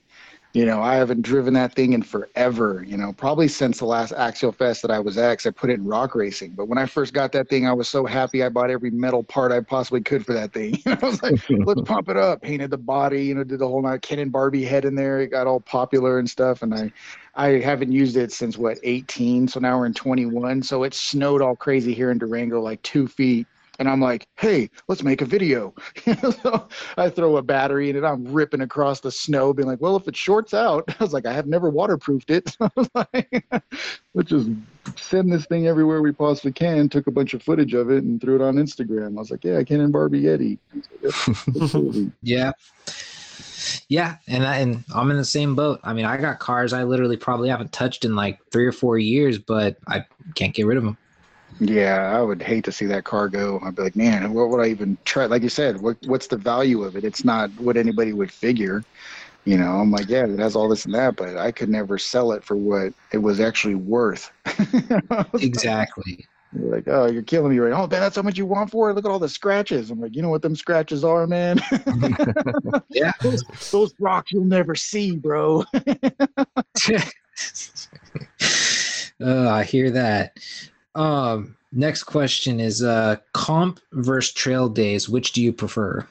You know, I haven't driven that thing in forever, you know, probably since the last Axial Fest that I was at, I put it in rock racing. But when I first got that thing, I was so happy I bought every metal part I possibly could for that thing. I was like, let's pump it up. Painted the body, you know, did the whole night Ken and Barbie head in there. It got all popular and stuff. And I, I haven't used it since what, 18. So now we're in 21. So it snowed all crazy here in Durango, like two feet and I'm like, hey, let's make a video. so I throw a battery in it. I'm ripping across the snow, being like, well, if it shorts out, I was like, I have never waterproofed it. I was like, let's just send this thing everywhere we possibly can. Took a bunch of footage of it and threw it on Instagram. I was like, yeah, I Ken and Barbie Yeti. yeah. Yeah, and I, and I'm in the same boat. I mean, I got cars I literally probably haven't touched in like three or four years, but I can't get rid of them. Yeah, I would hate to see that car go. I'd be like, man, what would I even try? Like you said, what what's the value of it? It's not what anybody would figure. You know, I'm like, yeah, it has all this and that, but I could never sell it for what it was actually worth. exactly. You're like, oh, you're killing me right now. Oh, man, that's how much you want for it. Look at all the scratches. I'm like, you know what them scratches are, man? yeah. Those, those rocks you'll never see, bro. oh, I hear that. Um, next question is uh, comp versus trail days. Which do you prefer?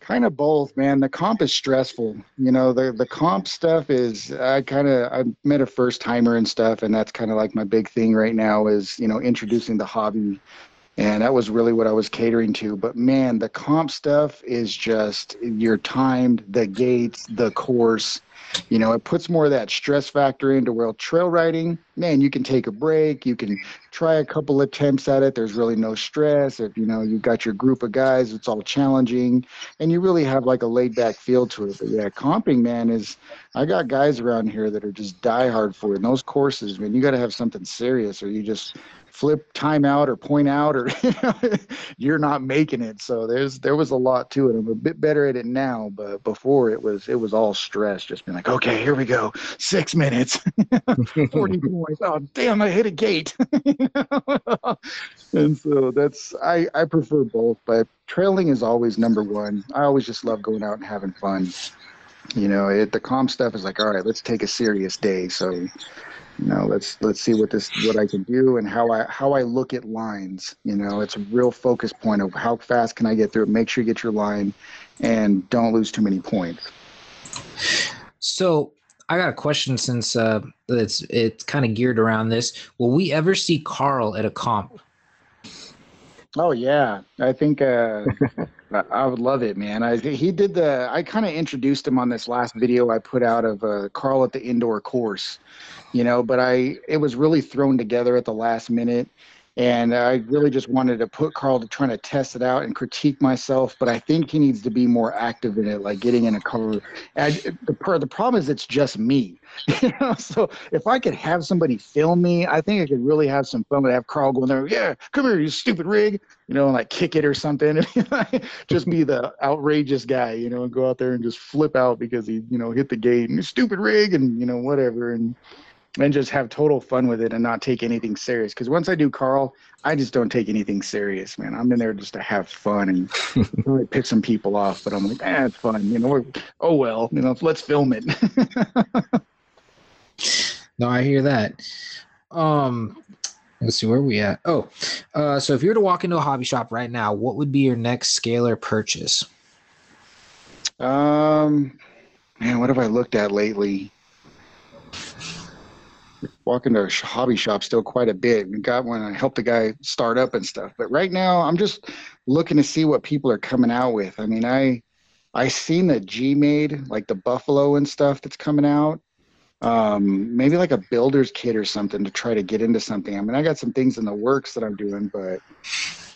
Kind of both, man. The comp is stressful. You know, the the comp stuff is I kind of I met a first timer and stuff, and that's kind of like my big thing right now is you know introducing the hobby, and that was really what I was catering to. But man, the comp stuff is just you're timed, the gates, the course you know, it puts more of that stress factor into where trail riding, man, you can take a break, you can try a couple attempts at it. There's really no stress. If you know you've got your group of guys, it's all challenging, and you really have like a laid back feel to it. But yeah, comping, man, is I got guys around here that are just die hard for it. And those courses, man, you got to have something serious, or you just flip time out or point out or you're not making it. So there's there was a lot to it. I'm a bit better at it now but before it was it was all stress just being like okay here we go. Six minutes. 40 points. Oh damn i hit a gate. And so that's i i prefer both but trailing is always number one. I always just love going out and having fun. You know it, the calm stuff is like all right let's take a serious day. So you know let's let's see what this what i can do and how i how i look at lines you know it's a real focus point of how fast can i get through it make sure you get your line and don't lose too many points. So i got a question since uh it's it's kind of geared around this. Will we ever see carl at a comp oh yeah i think uh I would love it, man. I he did the. I kind of introduced him on this last video I put out of uh, Carl at the indoor course, you know but i it was really thrown together at the last minute And I really just wanted to put Carl to trying to test it out and critique myself, but I think he needs to be more active in it, like getting in a car. And the, the problem is it's just me. You know, so if I could have somebody film me, I think I could really have some fun with have Carl going there, yeah, come here, you stupid rig, you know, and like kick it or something. just be the outrageous guy, you know, and go out there and just flip out because he, you know, hit the gate and stupid rig and you know, whatever. And and just have total fun with it and not take anything serious. Because once I do Carl, I just don't take anything serious, man. I'm in there just to have fun and really piss some people off. But I'm like, ah, it's fun, you know. oh well, you know, let's film it. no, I hear that. Um, let's see where we at. Oh, uh, so if you were to walk into a hobby shop right now, what would be your next scalar purchase? Um, man, what have I looked at lately? Walk into a hobby shop still quite a bit. We got one. I helped the guy start up and stuff. But right now, I'm just looking to see what people are coming out with. I mean, I I seen the Gmade like the Buffalo and stuff that's coming out. Um, maybe like a builder's kit or something to try to get into something. I mean, I got some things in the works that I'm doing, but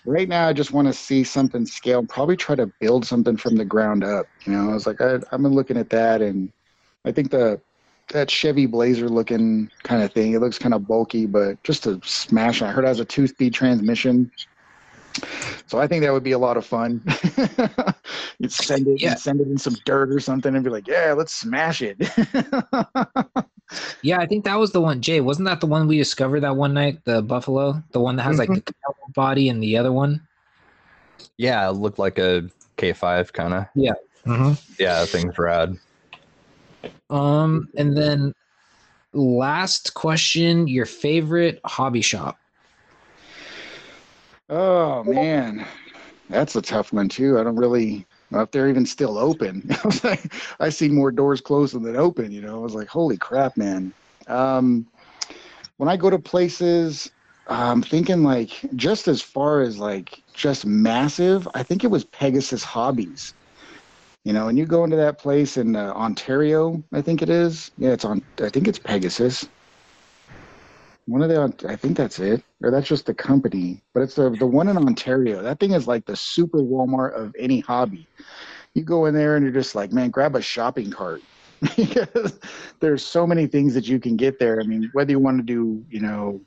right now I just want to see something scale. Probably try to build something from the ground up. You know, I was like, I, I've been looking at that, and I think the that Chevy Blazer looking kind of thing. It looks kind of bulky, but just to smash. I heard it has a two-speed transmission. So I think that would be a lot of fun. You'd send it, yeah. send it in some dirt or something, and be like, "Yeah, let's smash it." yeah, I think that was the one. Jay, wasn't that the one we discovered that one night? The Buffalo, the one that has mm-hmm. like the body and the other one. Yeah, it looked like a K5 kind of. Yeah. Mm-hmm. Yeah, thing's rad. Um, and then last question: your favorite hobby shop? Oh man, that's a tough one too. I don't really know if they're even still open. I see more doors closing than open. You know, I was like, holy crap, man. Um, when I go to places, I'm thinking like just as far as like just massive. I think it was Pegasus Hobbies. You know, and you go into that place in uh, Ontario, I think it is. Yeah, it's on. I think it's Pegasus. One of the, I think that's it, or that's just the company. But it's the the one in Ontario. That thing is like the super Walmart of any hobby. You go in there and you're just like, man, grab a shopping cart because there's so many things that you can get there. I mean, whether you want to do, you know,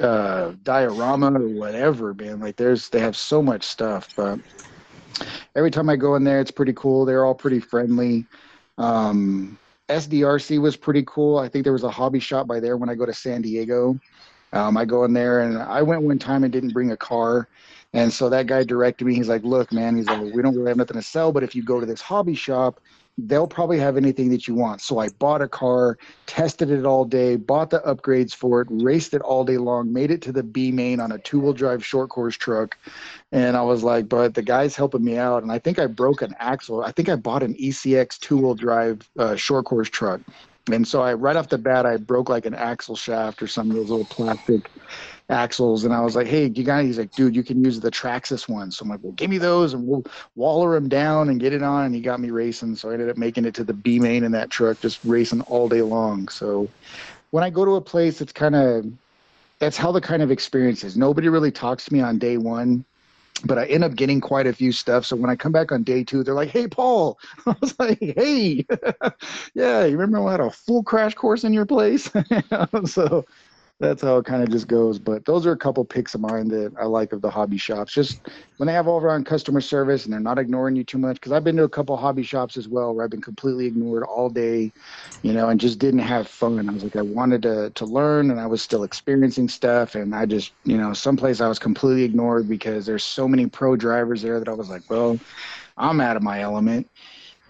uh, diorama or whatever, man, like there's they have so much stuff. But every time I go in there, it's pretty cool. They're all pretty friendly. Um, SDRC was pretty cool. I think there was a hobby shop by there when I go to San Diego. Um, I go in there and I went one time and didn't bring a car. And so that guy directed me. He's like, look, man, he's like, we don't really have nothing to sell, but if you go to this hobby shop, they'll probably have anything that you want. So I bought a car, tested it all day, bought the upgrades for it, raced it all day long, made it to the B main on a two wheel drive short course truck. And I was like, but the guy's helping me out. And I think I broke an axle. I think I bought an ECX two wheel drive uh, short course truck. And so I, right off the bat, I broke like an axle shaft or some of those little plastic axles. And I was like, hey, you got He's like, dude, you can use the Traxxas ones. So I'm like, well, give me those and we'll waller them down and get it on. And he got me racing. So I ended up making it to the B main in that truck, just racing all day long. So when I go to a place, it's kind of, that's how the kind of experience is. Nobody really talks to me on day one but I end up getting quite a few stuff. So when I come back on day two, they're like, "Hey, Paul," I was like, "Hey, yeah, you remember I had a full crash course in your place?" so that's how it kind of just goes. But those are a couple picks of mine that I like of the hobby shops. Just when they have all around customer service and they're not ignoring you too much. Because I've been to a couple hobby shops as well where I've been completely ignored all day, you know, and just didn't have fun. I was like, I wanted to to learn, and I was still experiencing stuff, and I just, you know, someplace I was completely ignored because there's so many pro drivers there that I was like, well, I'm out of my element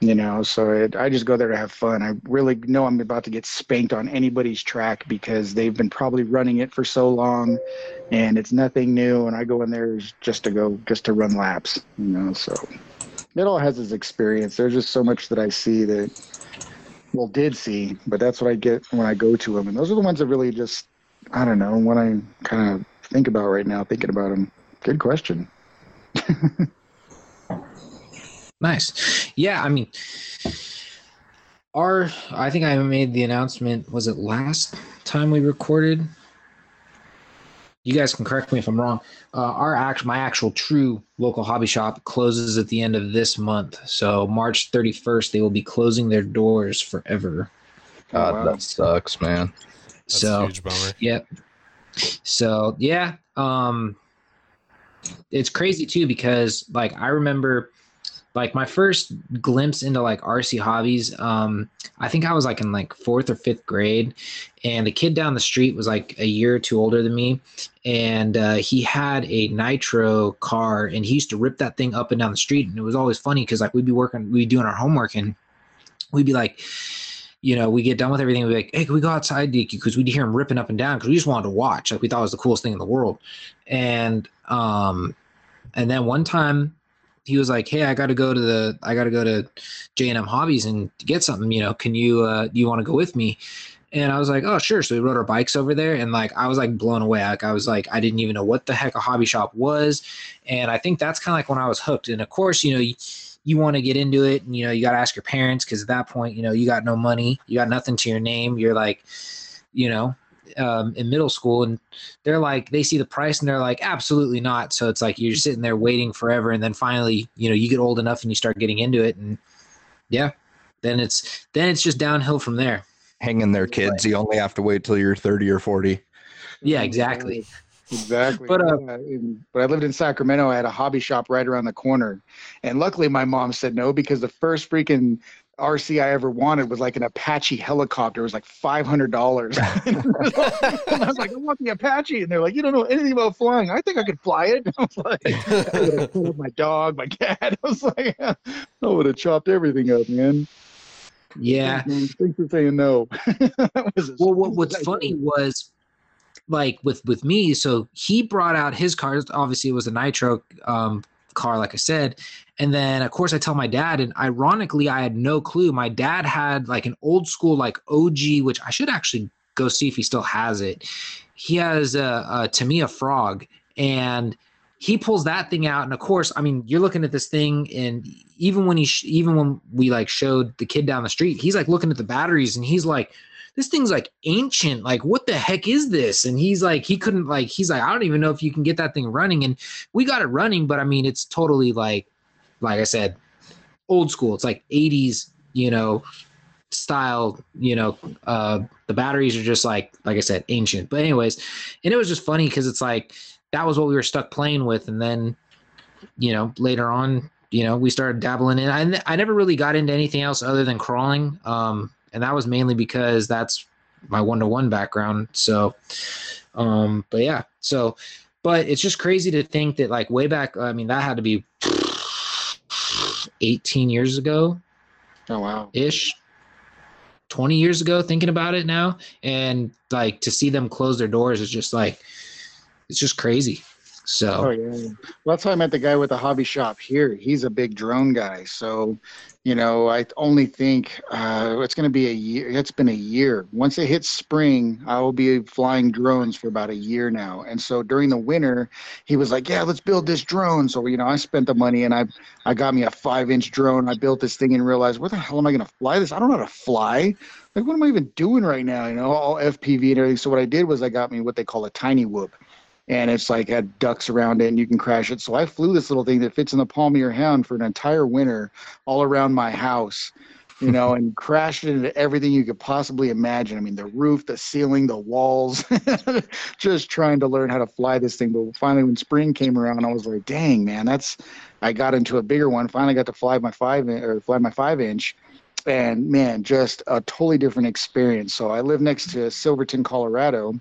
you know so it, i just go there to have fun. I really know i'm about to get spanked on anybody's track because they've been probably running it for so long and it's nothing new and i go in there just to go just to run laps you know so. It all has its experience. There's just so much that i see that well did see but that's what i get when i go to them and those are the ones that really just i don't know what i kind of think about right now thinking about them good question Nice. Yeah, I mean, our I think I made the announcement. Was it last time we recorded? you guys can correct me if I'm wrong. Uh, our act, my actual true local hobby shop closes at the end of this month. So March 31st, they will be closing their doors forever. God, wow. that sucks, man. That's so, huge bummer. Yep. So yeah, um, it's crazy too because like I remember like my first glimpse into like RC hobbies, um, I think I was like in like fourth or fifth grade, and the kid down the street was like a year or two older than me, and uh, he had a nitro car, and he used to rip that thing up and down the street, and it was always funny because like we'd be working, we'd be doing our homework, and we'd be like. You know, we get done with everything. We'd be like, "Hey, can we go outside, Because we'd hear him ripping up and down because we just wanted to watch. Like we thought it was the coolest thing in the world. And um, and then one time he was like, "Hey, I got to go to the I got to go to J and M Hobbies and get something. You know, can you uh, you want to go with me?" And I was like, "Oh, sure." So we rode our bikes over there, and like I was like blown away. Like I was like, I didn't even know what the heck a hobby shop was, and I think that's kind of like when I was hooked. And of course, you know. You, you want to get into it and you know you got to ask your parents because at that point you know you got no money you got nothing to your name you're like you know um, in middle school, and they're like, they see the price and they're like, absolutely not. So it's like you're sitting there waiting forever, and then finally, you know, you get old enough and you start getting into it, and yeah, then it's then it's just downhill from there. hanging there, kids. You only have to wait till you're 30 or 40. Yeah, exactly. Exactly. But uh, but I lived in Sacramento. I had a hobby shop right around the corner, and luckily my mom said no because the first freaking RC I ever wanted was like an Apache helicopter. It was like five hundred dollars. and I was like, I want the Apache, and they're like, you don't know anything about flying. I think I could fly it. I was like, I killed my dog, my cat. I was like, I would have chopped everything up, man. Yeah. Thanks for saying no. well, what, what's funny was like with with me so he brought out his cars obviously it was a nitro um, car, like I said. And then, of course, I tell my dad, and ironically, I had no clue. My dad had like an old school, like OG, which I should actually go see if he still has it. He has a, a Tamiya Frog, and he pulls that thing out. And of course, I mean, you're looking at this thing, and even when he, sh- even when we like showed the kid down the street, he's like looking at the batteries, and he's like, this thing's like ancient. Like, what the heck is this? And he's like, he couldn't like, he's like, I don't even know if you can get that thing running. And we got it running, but I mean, it's totally like, like I said, old school. It's like 80s, you know, style, you know, uh, the batteries are just like, like I said, ancient. But anyways, and it was just funny because it's like that was what we were stuck playing with, and then, you know, later on, you know, we started dabbling in. I, I never really got into anything else other than crawling. Um, and that was mainly because that's my one to one background. So, um, but yeah, so, but it's just crazy to think that like way back. I mean, that had to be 18 years ago. Oh wow, ish. 20 years ago thinking about it now and like to see them close their doors is just like it's just crazy so oh yeah well that's how i met the guy with the hobby shop here he's a big drone guy so you know, I only think uh, it's going to be a year. It's been a year. Once it hits spring, I will be flying drones for about a year now. And so during the winter, he was like, "Yeah, let's build this drone." So you know, I spent the money and I I got me a five inch drone. I built this thing and realized, where the hell am I going to fly this? I don't know how to fly. Like, what am I even doing right now? You know, all FPV and everything. So what I did was I got me what they call a tiny whoop and it's like had ducks around it and you can crash it. So I flew this little thing that fits in the palm of your hand for an entire winter all around my house, you know, and crashed into everything you could possibly imagine. I mean, the roof, the ceiling, the walls, just trying to learn how to fly this thing. But finally, when spring came around, I was like, dang, man, that's, I got into a bigger one. Finally got to fly my five or fly my five inch and man, just a totally different experience. So I live next to Silverton, Colorado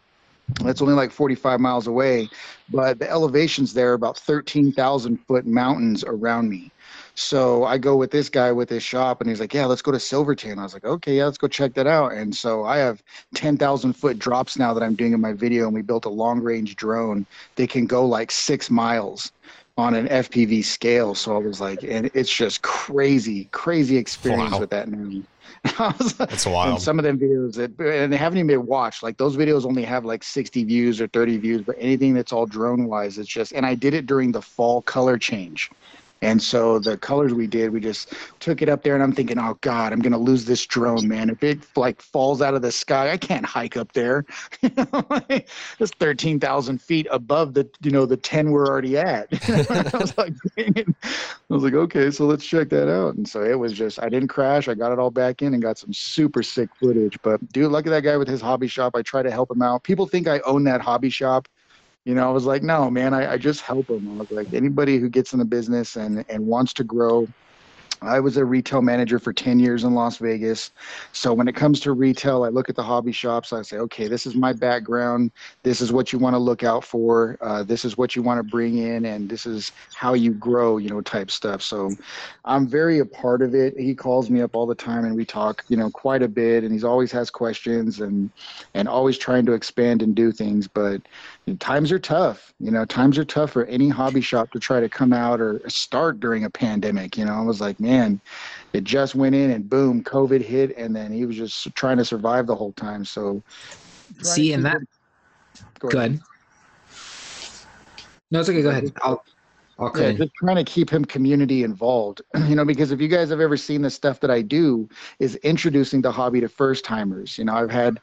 that's only like 45 miles away, but the elevations there are about 13,000 foot mountains around me. So I go with this guy with his shop, and he's like, "Yeah, let's go to Silverton." I was like, "Okay, yeah, let's go check that out." And so I have 10,000 foot drops now that I'm doing in my video, and we built a long range drone that can go like six miles on an FPV scale. So I was like, and it's just crazy, crazy experience wow. with that now. That's wild. some of them videos that and they haven't even been watched. Like those videos only have like 60 views or 30 views, but anything that's all drone wise, it's just and I did it during the fall color change. And so the colors we did, we just took it up there, and I'm thinking, oh God, I'm gonna lose this drone, man. If it like falls out of the sky, I can't hike up there. it's 13,000 feet above the you know the 10 we're already at. I was like, I was like, okay, so let's check that out. And so it was just, I didn't crash. I got it all back in and got some super sick footage. But dude, look at that guy with his hobby shop. I try to help him out. People think I own that hobby shop you know, I was like, no, man, I, I just help them. I was like, anybody who gets in the business and, and wants to grow, I was a retail manager for 10 years in Las Vegas. So when it comes to retail, I look at the hobby shops. I say, okay, this is my background. This is what you want to look out for. Uh, this is what you want to bring in, and this is how you grow, you know, type stuff. So I'm very a part of it. He calls me up all the time, and we talk, you know, quite a bit. And he's always has questions and and always trying to expand and do things. But times are tough. You know, times are tough for any hobby shop to try to come out or start during a pandemic. You know, I was like, man, it just went in and boom, COVID hit, and then he was just trying to survive the whole time. So, see, and that. Go ahead. Go ahead. No, it's okay. Go ahead. I'll, Okay. Yeah, just trying to keep him community involved. You know, because if you guys have ever seen the stuff that I do, is introducing the hobby to first timers. You know, I've had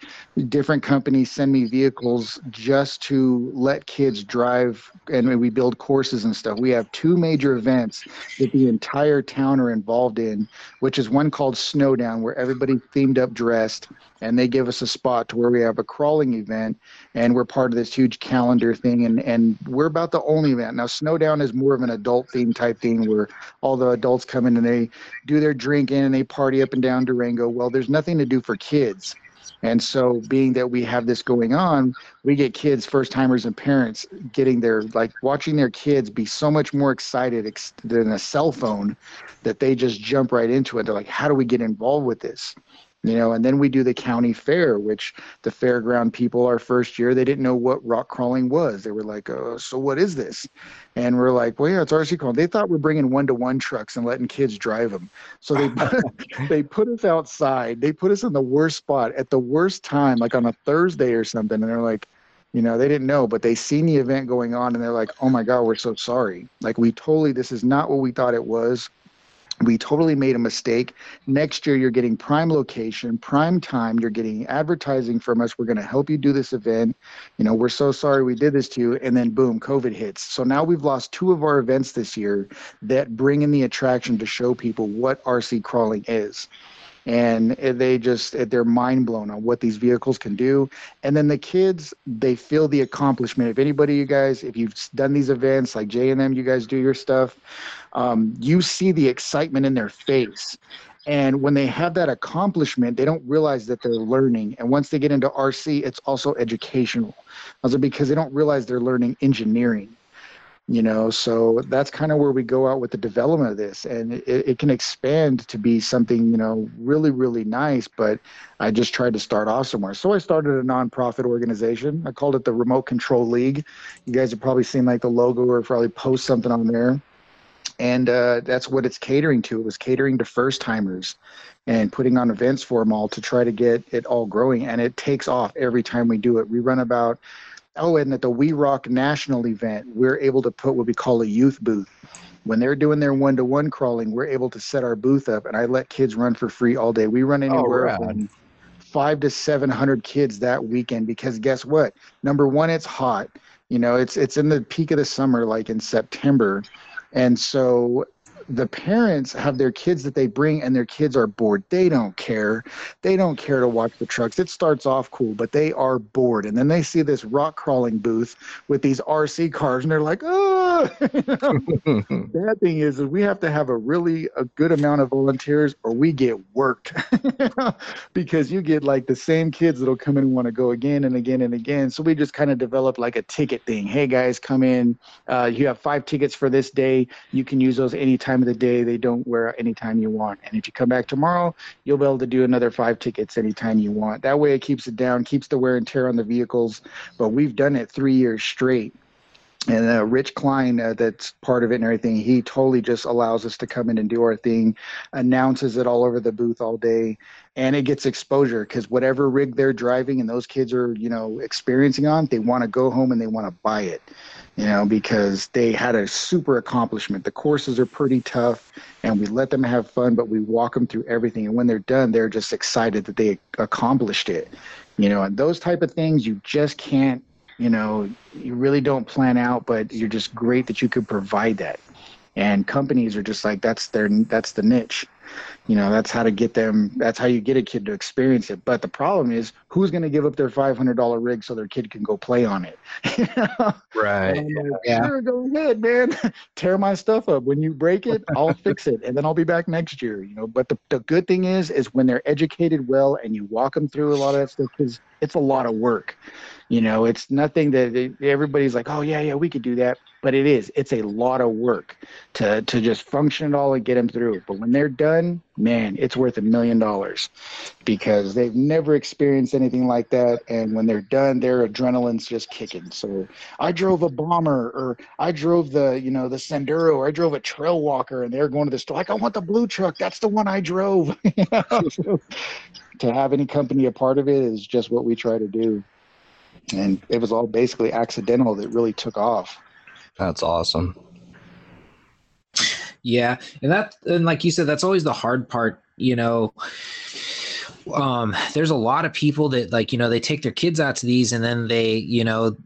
different companies send me vehicles just to let kids drive, and we build courses and stuff. We have two major events that the entire town are involved in, which is one called Snowdown, where everybody themed up dressed, and they give us a spot to where we have a crawling event, and we're part of this huge calendar thing, and and we're about the only event now. Snowdown is more of an adult theme type thing where all the adults come in and they do their drinking and they party up and down Durango. Well, there's nothing to do for kids. And so, being that we have this going on, we get kids, first timers, and parents getting their like watching their kids be so much more excited ex- than a cell phone that they just jump right into it. They're like, How do we get involved with this? You know and then we do the county fair which the fairground people our first year they didn't know what rock crawling was. They were like oh so what is this? And we're like well yeah it's rc crawling. They thought we're bringing one-to-one trucks and letting kids drive them so they they put us outside. They put us in the worst spot at the worst time like on a thursday or something. And they're like you know they didn't know but they seen the event going on and they're like oh my god we're so sorry. Like we totally this is not what we thought it was we totally made a mistake. Next year, you're getting prime location, prime time. You're getting advertising from us. We're going to help you do this event. You know, we're so sorry we did this to you. And then, boom, COVID hits. So now we've lost two of our events this year that bring in the attraction to show people what RC crawling is and they just they're mind blown on what these vehicles can do. And then the kids they feel the accomplishment. If anybody you guys if you've done these events like j and m you guys do your stuff um, you see the excitement in their face. And when they have that accomplishment they don't realize that they're learning. And once they get into rc it's also educational. Also because they don't realize they're learning engineering you know so that's kind of where we go out with the development of this. And it, it can expand to be something you know really really nice but i just tried to start off somewhere. So i started a nonprofit organization. I called it the remote control league. You guys have probably seen like the logo or probably post something on there. And uh, that's what it's catering to. It was catering to first timers and putting on events for them all to try to get it all growing. And it takes off every time we do it. We run about Oh, and at the W.E. Rock National event, we're able to put what we call a youth booth. When they're doing their one to one crawling, we're able to set our booth up, and I let kids run for free all day. We run oh, anywhere oh, from five to seven hundred kids that weekend because guess what? Number one, it's hot. You know, it's it's in the peak of the summer, like in September, and so the parents have their kids that they bring and their kids are bored. They don't care. They don't care to watch the trucks. It starts off cool but they are bored. And then they see this rock crawling booth with these rc cars and they're like oh bad thing is, is we have to have a really a good amount of volunteers or we get worked. Because you get like the same kids that'll come in and want to go again and again and again. So we just kind of developed like a ticket thing. Hey guys come in. Uh, you have five tickets for this day. You can use those anytime time of the day. They don't wear anytime you want. And if you come back tomorrow, you'll be able to do another five tickets anytime you want. That way it keeps it down, keeps the wear and tear on the vehicles. But we've done it three years straight. And uh, Rich Klein, uh, that's part of it and everything, he totally just allows us to come in and do our thing, announces it all over the booth all day, and it gets exposure because whatever rig they're driving and those kids are, you know, experiencing on, they want to go home and they want to buy it, you know, because they had a super accomplishment. The courses are pretty tough, and we let them have fun, but we walk them through everything, and when they're done, they're just excited that they accomplished it, you know, and those type of things you just can't you know you really don't plan out but you're just great that you could provide that. And companies are just like that's their that's the niche you know that's how to get them that's how you get a kid to experience it. But the problem is who's going to give up their $500 rig so their kid can go play on it? Right. Yeah. Sure, go ahead man. Tear my stuff up. When you break it i'll fix it and then i'll be back next year you know? But the, the good thing is is when they're educated well and you walk them through a lot of that stuff because it's a lot of work you know, it's nothing that everybody's like, oh yeah, yeah, we could do that, but it is. It's a lot of work to to just function it all and get them through. But when they're done, man, it's worth a million dollars because they've never experienced anything like that. And when they're done, their adrenaline's just kicking. So I drove a bomber, or I drove the you know the Sendero, or I drove a Trail Walker, and they're going to the store like, I want the blue truck. That's the one I drove. to have any company a part of it is just what we try to do and it was all basically accidental that really took off. That's awesome. Yeah, and that and like you said, that's always the hard part. You know, um, there's a lot of people that like you know they take their kids out to these, and then they you know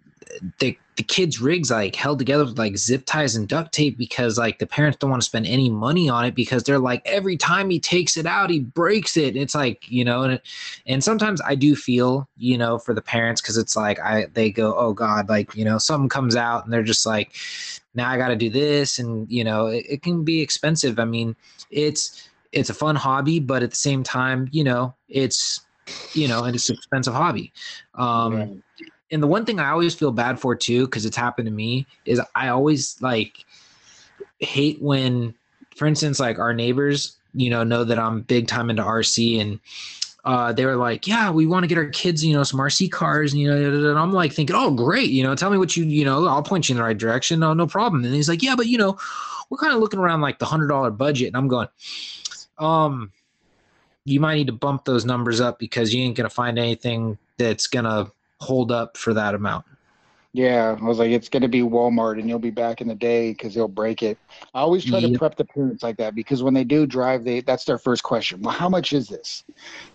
they the kids' rigs like held together with like zip ties and duct tape because like the parents don't want to spend any money on it because they're like every time he takes it out he breaks it. It's like you know, and and sometimes I do feel you know for the parents because it's like I they go oh god like you know something comes out and they're just like now I got to do this and you know it, it can be expensive. I mean it's it's a fun hobby but at the same time you know it's you know and it's an expensive hobby. Um, right and the one thing I always feel bad for too, because it's happened to me, is I always like hate when, for instance, like our neighbors, you know, know that I'm big time into RC and uh, they were like, yeah, we want to get our kids, you know, some RC cars, and, you know, and I'm like thinking, oh, great, you know, tell me what you, you know, I'll point you in the right direction. No, no problem. And he's like, yeah, but you know, we're kind of looking around like the hundred dollar budget, and I'm going, um, you might need to bump those numbers up because you ain't gonna find anything that's gonna hold up for that amount. Yeah, I was like, it's going to be Walmart, and you'll be back in the day because they'll break it. I always try yep. to prep the parents like that because when they do drive, they that's their first question. Well, how much is this?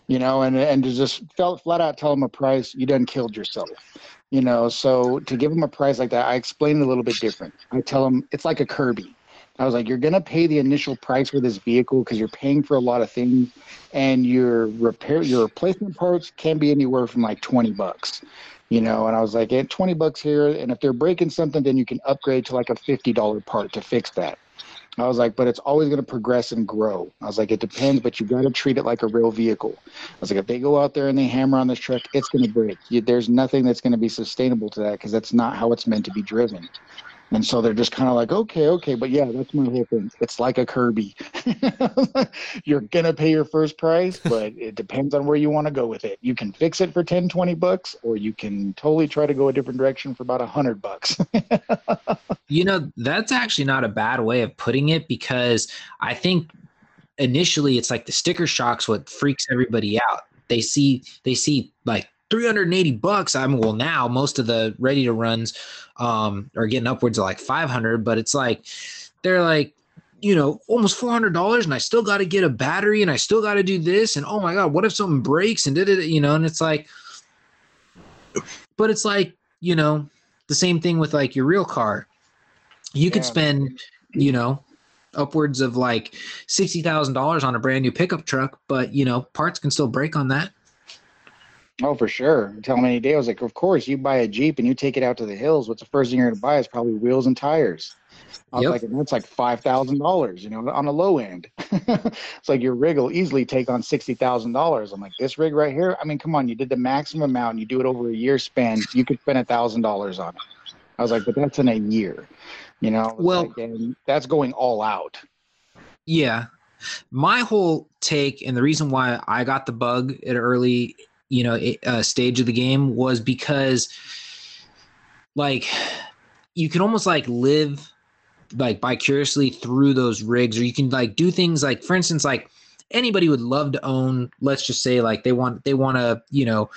You know, and and to just felt flat out tell them a price, you done killed yourself. You know, so to give them a price like that, I explain it a little bit different. I tell them it's like a Kirby. I was like, you're gonna pay the initial price for this vehicle because you're paying for a lot of things, and your repair, your replacement parts can be anywhere from like twenty bucks, you know. And I was like, at twenty bucks here, and if they're breaking something, then you can upgrade to like a fifty dollar part to fix that. I was like, but it's always going to progress and grow. I was like, it depends, but you got to treat it like a real vehicle. I was like, if they go out there and they hammer on this truck, it's going to break. You, there's nothing that's going to be sustainable to that because that's not how it's meant to be driven. And so they're just kind of like, okay, okay, but yeah, that's my whole thing. It's like a Kirby. You're gonna pay your first price, but it depends on where you want to go with it. You can fix it for 10, 20 bucks, or you can totally try to go a different direction for about a hundred bucks. you know, that's actually not a bad way of putting it because I think initially it's like the sticker shocks what freaks everybody out. They see they see like 380 bucks. I mean, well, now most of the ready to runs um, are getting upwards of like 500, but it's like they're like, you know, almost $400 and I still got to get a battery and I still got to do this. And oh my God, what if something breaks and did it, you know, and it's like, but it's like, you know, the same thing with like your real car. You yeah. could spend, you know, upwards of like $60,000 on a brand new pickup truck, but you know, parts can still break on that. Oh, for sure. Tell me any day. I was like, of course, you buy a Jeep and you take it out to the hills. What's the first thing you're going to buy is probably wheels and tires. I was yep. like, that's like five thousand dollars, you know, on the low end. it's like your rig will easily take on sixty thousand dollars. I'm like, this rig right here. I mean, come on, you did the maximum amount. And you do it over a year span. You could spend a thousand dollars on it. I was like, but that's in a year, you know. Well, like, that's going all out. Yeah, my whole take and the reason why I got the bug at early you know uh, stage of the game was because like you can almost like live like vicariously through those rigs or you can like do things like for instance like anybody would love to own let's just say like they want they want to you know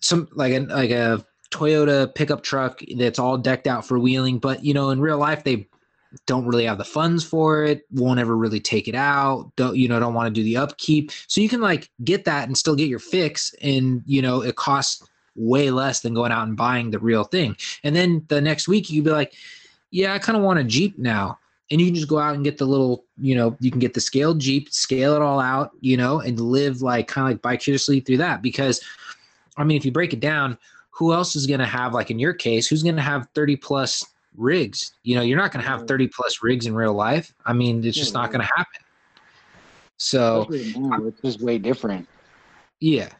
some like a like a Toyota pickup truck that's all decked out for wheeling but you know in real life they don't really have the funds for it won't ever really take it out don't you know don't want to do the upkeep. So you can like get that and still get your fix and you know it costs way less than going out and buying the real thing. And then the next week you'd be like yeah i kind of want a jeep now. And you can just go out and get the little you know you can get the scaled jeep scale it all out you know and live like kind of like vicariously through that. Because i mean if you break it down who else is going to have like in your case who's going to have 30 plus rigs. You know, you're not going to have 30 plus rigs in real life. I mean, it's just not going to happen. So now, it's just way different. Yeah.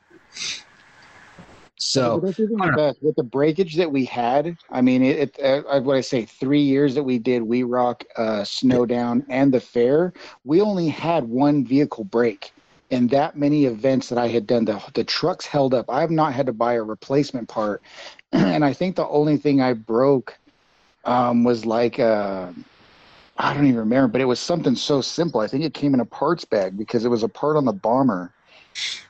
So with the breakage that we had, I mean, it, it uh, what I say, three years that we did W.E. Rock, uh, Snowdown, and the fair, we only had one vehicle break. And that many events that I had done, the the trucks held up. I have not had to buy a replacement part, and I think the only thing I broke um, was like uh, I don't even remember, but it was something so simple. I think it came in a parts bag because it was a part on the bomber.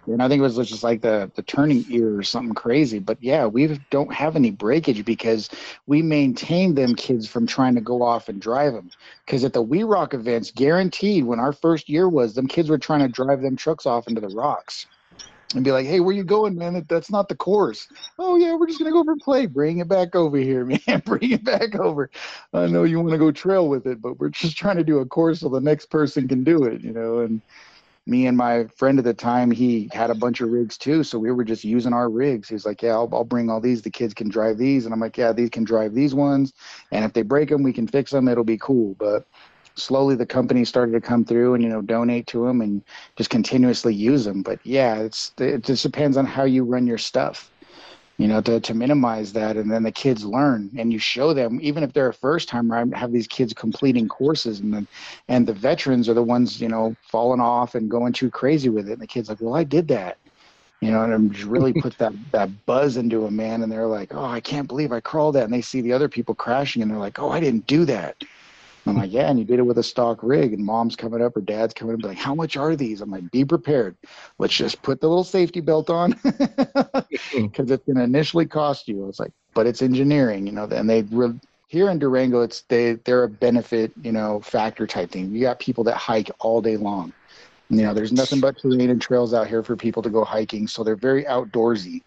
And I think it was just like the the turning ear or something crazy. But yeah, we don't have any breakage because we maintain them kids from trying to go off and drive them. Because at the W.E. Rock events, guaranteed, when our first year was, them kids were trying to drive them trucks off into the rocks and be like, "Hey, where you going, man? That's not the course." Oh yeah, we're just gonna go over and play. Bring it back over here, man. Bring it back over. I know you want to go trail with it, but we're just trying to do a course so the next person can do it, you know. And me and my friend at the time, he had a bunch of rigs too, so we were just using our rigs. He's like, "Yeah, I'll, I'll bring all these. The kids can drive these," and I'm like, "Yeah, these can drive these ones, and if they break them, we can fix them. It'll be cool." But slowly the company started to come through and you know donate to them and just continuously use them but yeah it's it just depends on how you run your stuff you know to, to minimize that. And then the kids learn and you show them even if they're a first timer i have these kids completing courses and then and the veterans are the ones you know falling off and going too crazy with it. And the kids like well i did that. You know, and it really puts that that buzz into a man, and they're like, "Oh, I can't believe I crawled that," and they see the other people crashing, and they're like, "Oh, I didn't do that," I'm like, yeah, and you did it with a stock rig, and mom's coming up or dad's coming up, like, how much are these? I'm like, be prepared. Let's just put the little safety belt on because it's going to initially cost you. It's like, but it's engineering, you know. And they re- here in Durango, it's they they're a benefit, you know, factor type thing. You got people that hike all day long. You know, there's nothing but terrain and trails out here for people to go hiking, so they're very outdoorsy.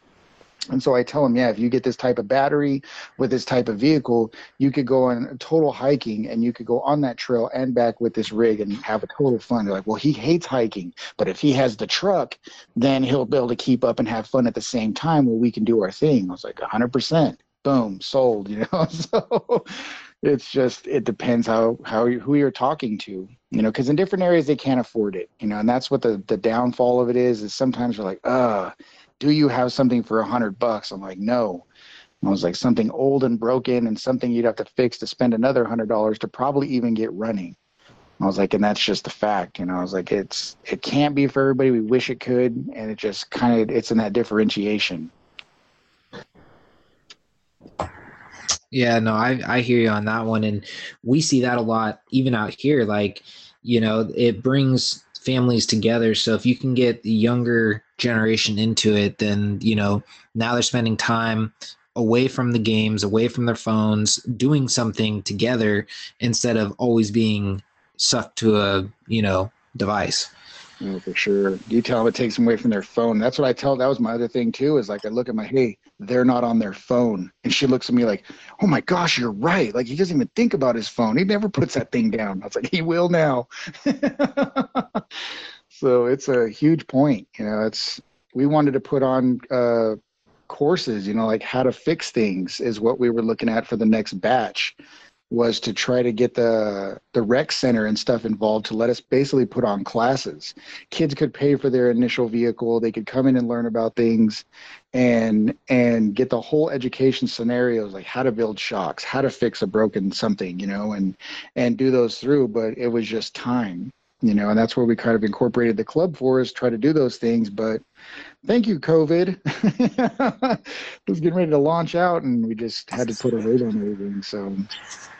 And so I tell them, yeah, if you get this type of battery with this type of vehicle, you could go on total hiking and you could go on that trail and back with this rig and have a total fun. They're like, well, he hates hiking, but if he has the truck, then he'll be able to keep up and have fun at the same time where we can do our thing. I was like, 100%. Boom, sold, you know? so it's just, it depends how, how, who you're talking to, you know, because in different areas they can't afford it, you know, and that's what the, the downfall of it is, is sometimes you're like, uh, do you have something for a hundred bucks? I'm like, no. I was like, something old and broken and something you'd have to fix to spend another hundred dollars to probably even get running. I was like, and that's just the fact, you know. I was like, it's it can't be for everybody. We wish it could, and it just kind of it's in that differentiation. Yeah, no, I I hear you on that one, and we see that a lot even out here. Like, you know, it brings families together. So if you can get the younger generation into it, then you know now they're spending time away from the games, away from their phones, doing something together instead of always being sucked to a you know device. For sure. You tell them it takes them away from their phone. That's what I tell. That was my other thing too. Is like I look at my hey, they're not on their phone, and she looks at me like, oh my gosh, you're right. Like he doesn't even think about his phone. He never puts that thing down. I was like, he will now. so it's a huge point. You know, it's we wanted to put on uh, courses. You know, like how to fix things is what we were looking at for the next batch was to try to get the the rec center and stuff involved to let us basically put on classes. Kids could pay for their initial vehicle, they could come in and learn about things and and get the whole education scenarios like how to build shocks, how to fix a broken something, you know, and and do those through, but it was just time you know, and that's where we kind of incorporated the club for is try to do those things. But thank you, COVID. it was getting ready to launch out, and we just had to put a weight on everything. So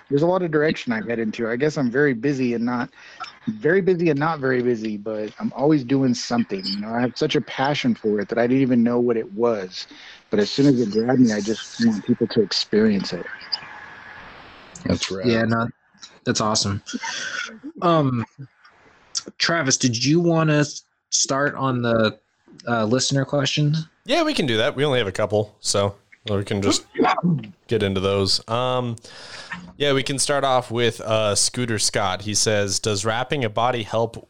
there's a lot of direction I head into. I guess I'm very busy and not very busy and not very busy, but I'm always doing something. You know, I have such a passion for it that I didn't even know what it was. But as soon as it grabbed me, I just want people to experience it. That's right. Yeah, no, that's awesome. Um, Travis, did you want to start on the uh, listener questions? Yeah, we can do that. We only have a couple, so we can just get into those. Um, yeah, we can start off with uh, Scooter Scott. He says, "Does wrapping a body help?"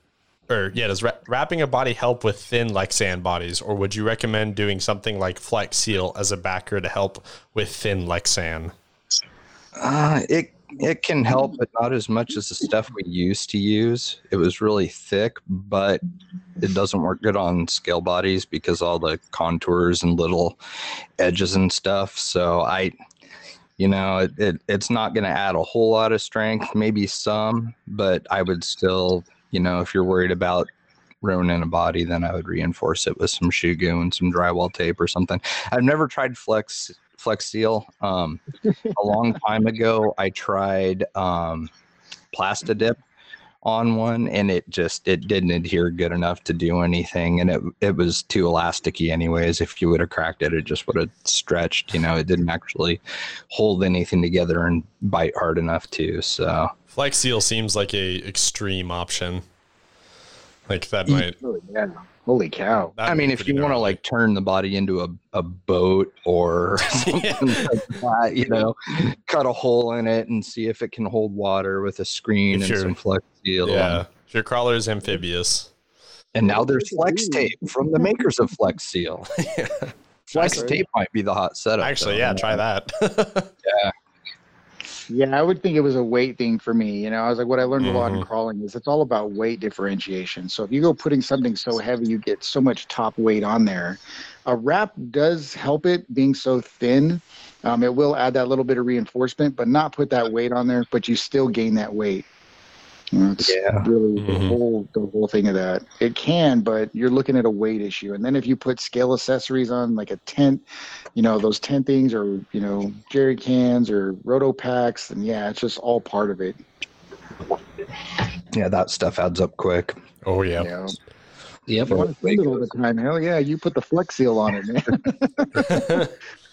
Or yeah, does ra- wrapping a body help with thin Lexan bodies, or would you recommend doing something like Flex Seal as a backer to help with thin Lexan? Uh, it it can help, but not as much as the stuff we used to use. It was really thick, but it doesn't work good on scale bodies because all the contours and little edges and stuff. So I, you know, it, it it's not going to add a whole lot of strength, maybe some, but I would still, you know, if you're worried about ruining a body, then I would reinforce it with some shoe goo and some drywall tape or something. I've never tried flex Flex Seal. Um, a long time ago, I tried um, Plastidip on one, and it just it didn't adhere good enough to do anything, and it it was too elasticy anyways. If you would have cracked it, it just would have stretched. You know, it didn't actually hold anything together and bite hard enough to. So Flex Seal seems like a extreme option. Like that might. yeah. Holy cow! That'd I mean, if you want to like turn the body into a, a boat or something like that, you know, cut a hole in it and see if it can hold water with a screen if and some flex seal. Yeah, if your crawler is amphibious. And now there's Flex Tape from the makers of Flex Seal. yeah. Flex Tape might be the hot setup. Actually, though, yeah, try that. yeah. Yeah, I would think it was a weight thing for me. You know, I was like, what I learned mm-hmm. a lot in mm-hmm. crawling is it's all about weight differentiation. So if you go putting something so heavy, you get so much top weight on there. A wrap does help it being so thin. Um, it will add that little bit of reinforcement, but not put that weight on there, but you still gain that weight. That's yeah. really mm-hmm. the whole the whole thing of that. It can, but you're looking at a weight issue. And then if you put scale accessories on like a tent, you know, those tent things or, you know, jerry cans or roto packs, and yeah, it's just all part of it. Yeah, that stuff adds up quick. Oh yeah. yeah. Yep. You want to spend it all the time. Hell yeah, you put the flex seal on it, man.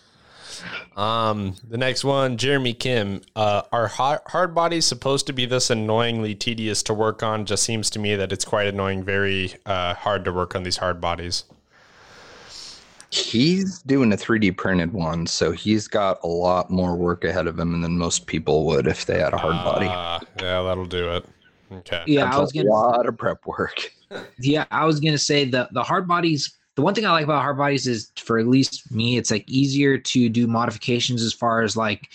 Um, the next one, Jeremy Kim. Uh, are hard, hard bodies supposed to be this annoyingly tedious to work on? Just seems to me that it's quite annoying, very uh, hard to work on these hard bodies. He's doing a 3D printed one, so he's got a lot more work ahead of him than most people would if they had a hard body. Uh, yeah, that'll do it. Okay. Yeah, That's I was gonna, a lot of prep work. yeah, I was gonna say the the hard bodies the one thing I like about hard bodies is for at least me, it's like easier to do modifications as far as like,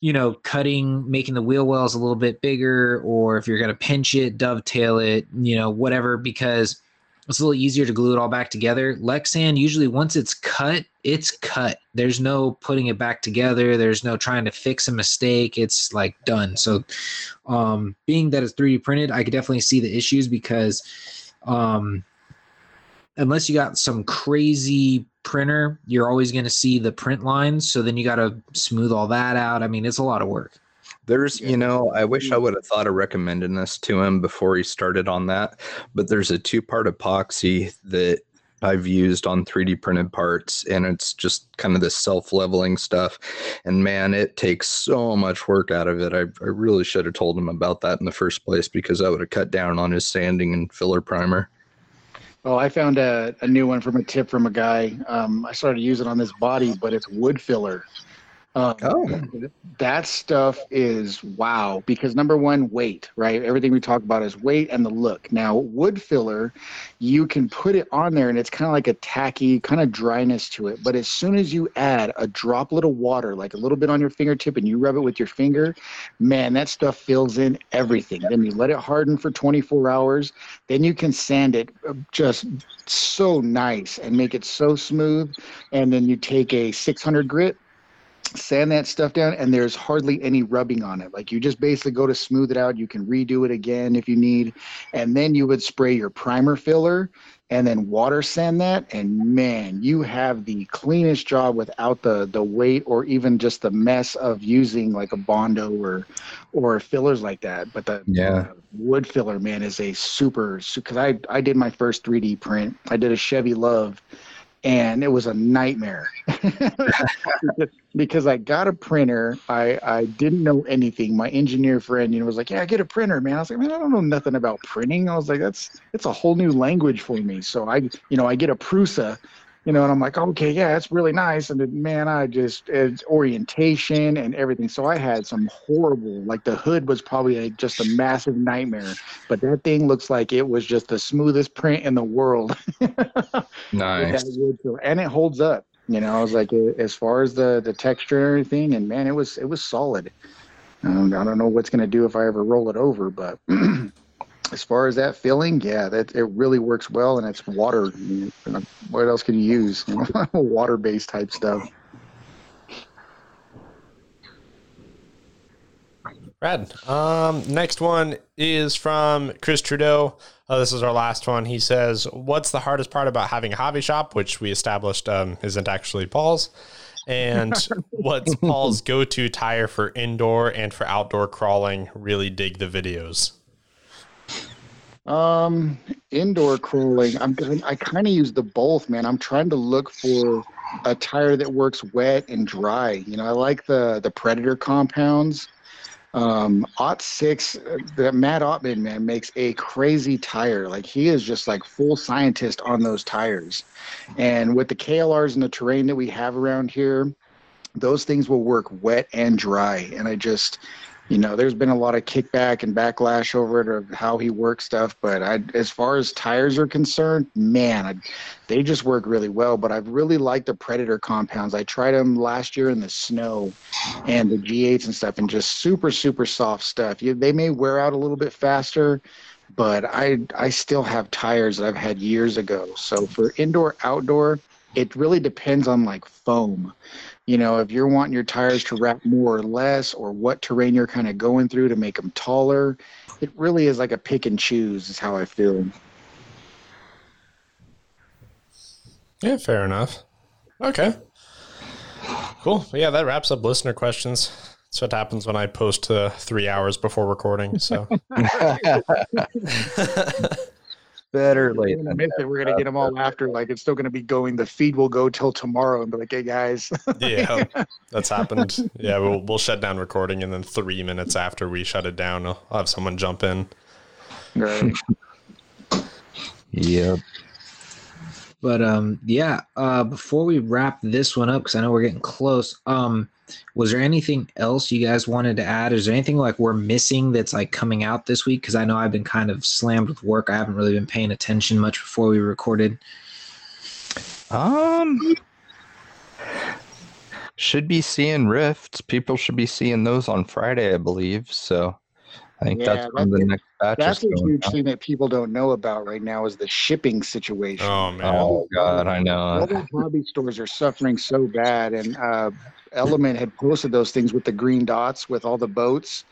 you know, cutting, making the wheel wells a little bit bigger, or if you're going to pinch it, dovetail it, you know, whatever, because it's a little easier to glue it all back together. Lexan, usually once it's cut, it's cut. There's no putting it back together. There's no trying to fix a mistake. It's like done. So, um, being that it's 3D printed, I could definitely see the issues because, um, unless you got some crazy printer, you're always going to see the print lines. So then you got to smooth all that out. I mean, it's a lot of work. There's, you know, I wish I would have thought of recommending this to him before he started on that, but there's a two part epoxy that I've used on 3D printed parts, and it's just kind of this self leveling stuff. And man, it takes so much work out of it. I, I really should have told him about that in the first place because I would have cut down on his sanding and filler primer. Oh, I found a, a new one from a tip from a guy. Um, I started using it on this body, but it's wood filler. Um, oh. That stuff is wow because number one, weight, right? Everything we talk about is weight and the look. Now, wood filler, you can put it on there and it's kind of like a tacky kind of dryness to it. But as soon as you add a droplet of water, like a little bit on your fingertip, and you rub it with your finger, man, that stuff fills in everything. Then you let it harden for 24 hours. Then you can sand it uh, just so nice and make it so smooth. And then you take a 600 grit sand that stuff down and there's hardly any rubbing on it. Like you just basically go to smooth it out. You can redo it again if you need. And then you would spray your primer filler and then water sand that. And man you have the cleanest job without the the weight or even just the mess of using like a bondo or or fillers like that. But the Yeah. wood filler man is a super because i i did my first 3d print. I did a chevy LUV and it was a nightmare because I got a printer. I, I didn't know anything. My engineer friend, you know, was like, "Yeah, get a printer, man." I was like, "Man, I don't know nothing about printing." I was like, "That's it's a whole new language for me." So I, you know, I get a Prusa, you know, and I'm like, "Okay, yeah, that's really nice." And then, man, I just it's orientation and everything. So I had some horrible, like the hood was probably a, just a massive nightmare, but that thing looks like it was just the smoothest print in the world. Nice. with that wood filler. and it holds up. You know, I was like, uh, as far as the the texture and everything, and man, it was it was solid. Um, I don't know what's gonna do if I ever roll it over, but as far as that filling, yeah, that it really works well, and it's water. What else can you use? water based type stuff. Rad. Um, next one is from Chris Trudeau. Uh, this is our last one. He says, "What's the hardest part about having a hobby shop?" Which we established um, isn't actually Paul's. And what's Paul's go-to tire for indoor and for outdoor crawling? Really dig the videos. Um, indoor crawling. I'm gonna- I kind of use the both, man. I'm trying to look for a tire that works wet and dry. You know, I like the the Predator compounds. Um, Ottsix, uh, the Matt Ottman man makes a crazy tire. Like he is just like full scientist on those tires. And with the KLRs and the terrain that we have around here, those things will work wet and dry. And I just, you know, there's been a lot of kickback and backlash over it of how he works stuff. But I, as far as tires are concerned, man, I, they just work really well. But I've really liked the Predator compounds. I tried them last year in the snow and the G8s and stuff, and just super, super soft stuff. You, they may wear out a little bit faster, but I, I still have tires that I've had years ago. So for indoor, outdoor, it really depends on like foam you know, if you're wanting your tires to wrap more or less, or what terrain you're kind of going through to make them taller, it really is like a pick and choose, is how I feel. Yeah, fair enough. Okay. Cool. Well, yeah, that wraps up listener questions. That's what happens when I post uh, three hours before recording. So Better We're late gonna miss it. We're gonna get them all after. Like it's still gonna be going. The feed will go till tomorrow, and be like, "Hey guys, yeah, that's happened. Yeah, we'll we'll shut down recording, and then three minutes after we shut it down, I'll, I'll have someone jump in. Right. Yep. But um, yeah. Uh, before we wrap this one up, because I know we're getting close. Um, was there anything else you guys wanted to add? Is there anything like we're missing that's like coming out this week? Because I know I've been kind of slammed with work. I haven't really been paying attention much before we recorded. Um, should be seeing rifts. People should be seeing those on Friday, I believe. So I think Yeah, that's when the next batch That's a huge on. thing that people don't know about right now is the shipping situation. Oh man, Oh God, I know. All the hobby stores are suffering so bad, and uh, Element had posted those things with the green dots with all the boats.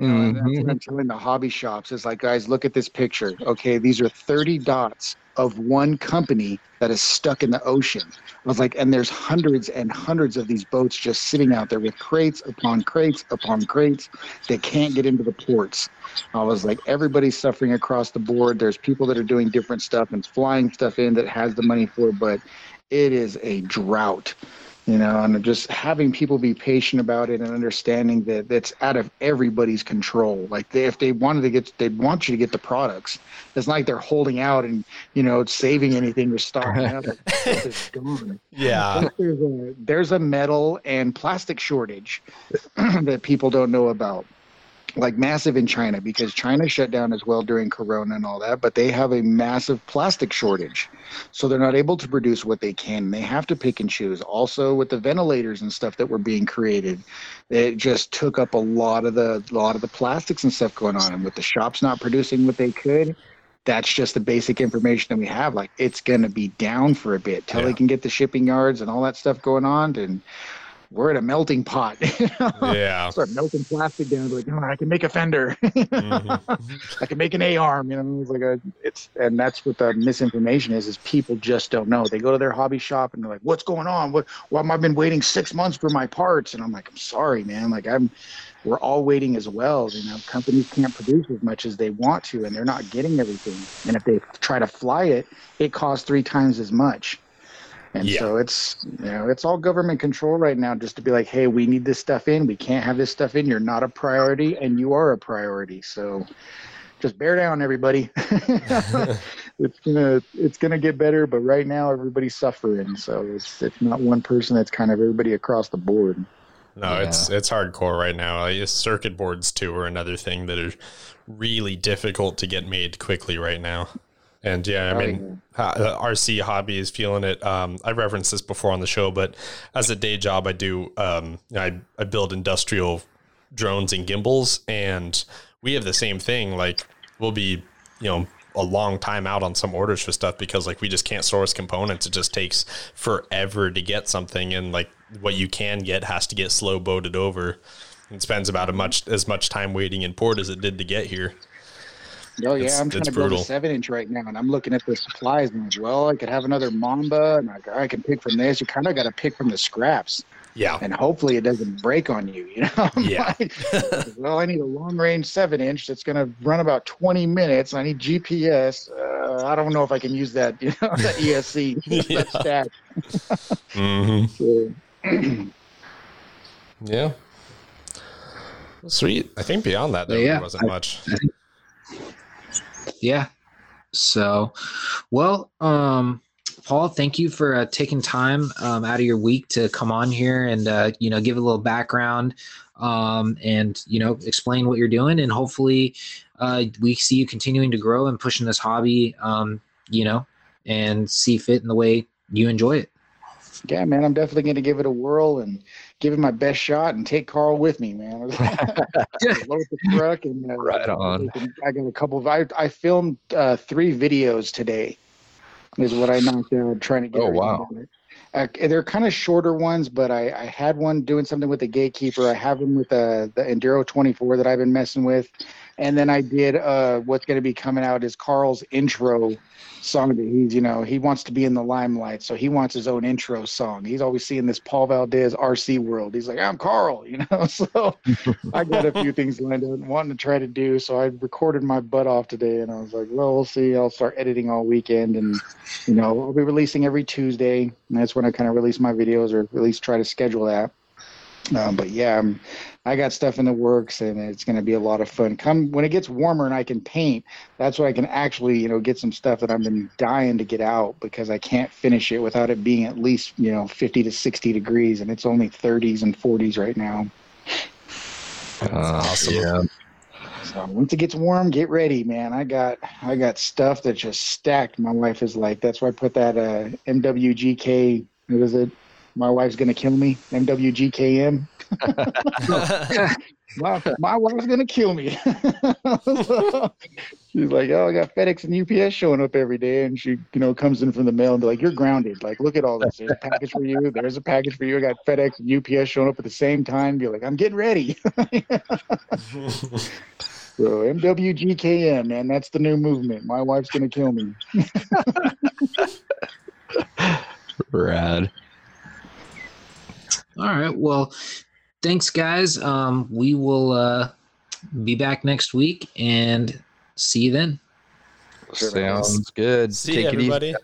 You know, what I'm mm-hmm. telling the hobby shops. It's like, guys, look at this picture. Okay, these are 30 dots of one company that is stuck in the ocean. I was like, and there's hundreds and hundreds of these boats just sitting out there with crates upon crates upon crates They can't get into the ports. I was like, everybody's suffering across the board. There's people that are doing different stuff and flying stuff in that has the money for it, but it is a drought you know and just having people be patient about it and understanding that that's out of everybody's control. Like they, if they wanted to get they'd want you to get the products it's not like they're holding out and you know saving anything or stocking up Like, stuff is gone. yeah, there's a there's a metal and plastic shortage that people don't know about like massive in China because China shut down as well during corona and all that but they have a massive plastic shortage. So they're not able to produce what they can they have to pick and choose. Also with the ventilators and stuff that were being created it just took up a lot of the lot of the plastics and stuff going on. And with the shops not producing what they could that's just the basic information that we have. Like it's going to be down for a bit till Yeah. they can get the shipping yards and all that stuff going on. And we're at a melting pot. Yeah. Start melting plastic down. Like, oh, I can make a fender. mm-hmm. I can make an A arm. You know, it's like a, it's, and that's what the misinformation is. Is people just don't know. They go to their hobby shop and they're like, "What's going on? What? Why have I been waiting six months for my parts?" And I'm like, "I'm sorry, man. Like, I'm." We're all waiting as well. You know, companies can't produce as much as they want to, and they're not getting everything. And if they try to fly it, it costs three times as much. And yeah. so it's you know it's all government control right now just to be like, hey, we need this stuff in. We can't have this stuff in. You're not a priority, and you are a priority. So just bear down, everybody. it's gonna it's gonna get better, but right now everybody's suffering. So it's it's not one person. It's kind of everybody across the board. No, yeah. it's it's hardcore right now. Like, circuit boards too are another thing that are really difficult to get made quickly right now. And yeah, I mean, uh, RC hobby is feeling it. Um, I referenced this before on the show, but as a day job, I do um, I I build industrial drones and gimbals, and we have the same thing. Like we'll be, you know, a long time out on some orders for stuff because like we just can't source components. It just takes forever to get something, and like what you can get has to get slow boated over. and spends about a much as much time waiting in port as it did to get here. Oh yeah, it's, I'm trying to build brutal. a seven inch right now, and I'm looking at the supplies and like, well, I could have another Mamba, and I, I can pick from this. You kind of got to pick from the scraps. Yeah. And hopefully it doesn't break on you. You know. yeah. like, well, I need a long range seven inch that's going to run about 20 minutes. I need GPS. Uh, I don't know if I can use that. You know, that ESC. yeah. that stack. mm-hmm. yeah. Sweet. I think beyond that, there yeah, wasn't I, much. I think yeah. So, well, um, Paul, thank you for uh, taking time um, out of your week to come on here and uh, you know give a little background um, and you know explain what you're doing, and hopefully uh, we see you continuing to grow and pushing this hobby, um, you know, and see fit in the way you enjoy it. Yeah, man, I'm definitely going to give it a whirl and give it my best shot and take Carl with me, man. Load the truck and uh, right on. I got a couple of. I I filmed uh, three videos today. Is what I knocked out trying to get. Oh wow. Uh, they're kind of shorter ones, but I, I had one doing something with the gatekeeper. I have them with the the Enduro 24 that I've been messing with, and then I did uh, what's going to be coming out is Carl's intro song that he's you know he wants to be in the limelight so he wants his own intro song. He's always seeing this paul valdez rc world. He's like i'm carl you know? So i got a few things lined up and wanting to try to do so i recorded my butt off today and i was like well we'll see. I'll start editing all weekend and you know i'll be releasing every tuesday. And that's when i kind of release my videos or at least try to schedule that um, but yeah, I'm, I got stuff in the works, and it's going to be a lot of fun. Come when it gets warmer and I can paint, that's where I can actually, you know, get some stuff that I've been dying to get out because I can't finish it without it being at least, you know, 50 to 60 degrees, and it's only 30s and 40s right now. Uh, awesome. Yeah. So once it gets warm, get ready, man. I got I got stuff that just stacked. My wife is like, that's why I put that uh, MWGK. What is it? My wife's gonna kill me. MWGKM. my, my wife's gonna kill me. so, she's like, oh, I got FedEx and UPS showing up every day, and she, you know, comes in from the mail and be like, you're grounded. Like, look at all this. There's a package for you. There's a package for you. I got FedEx and UPS showing up at the same time. Be like, I'm getting ready. So MWGKM, man, that's the new movement. My wife's gonna kill me. Rad. All right. Well, thanks, guys. Um, we will uh, be back next week and see you then. Sounds good. See Take everybody.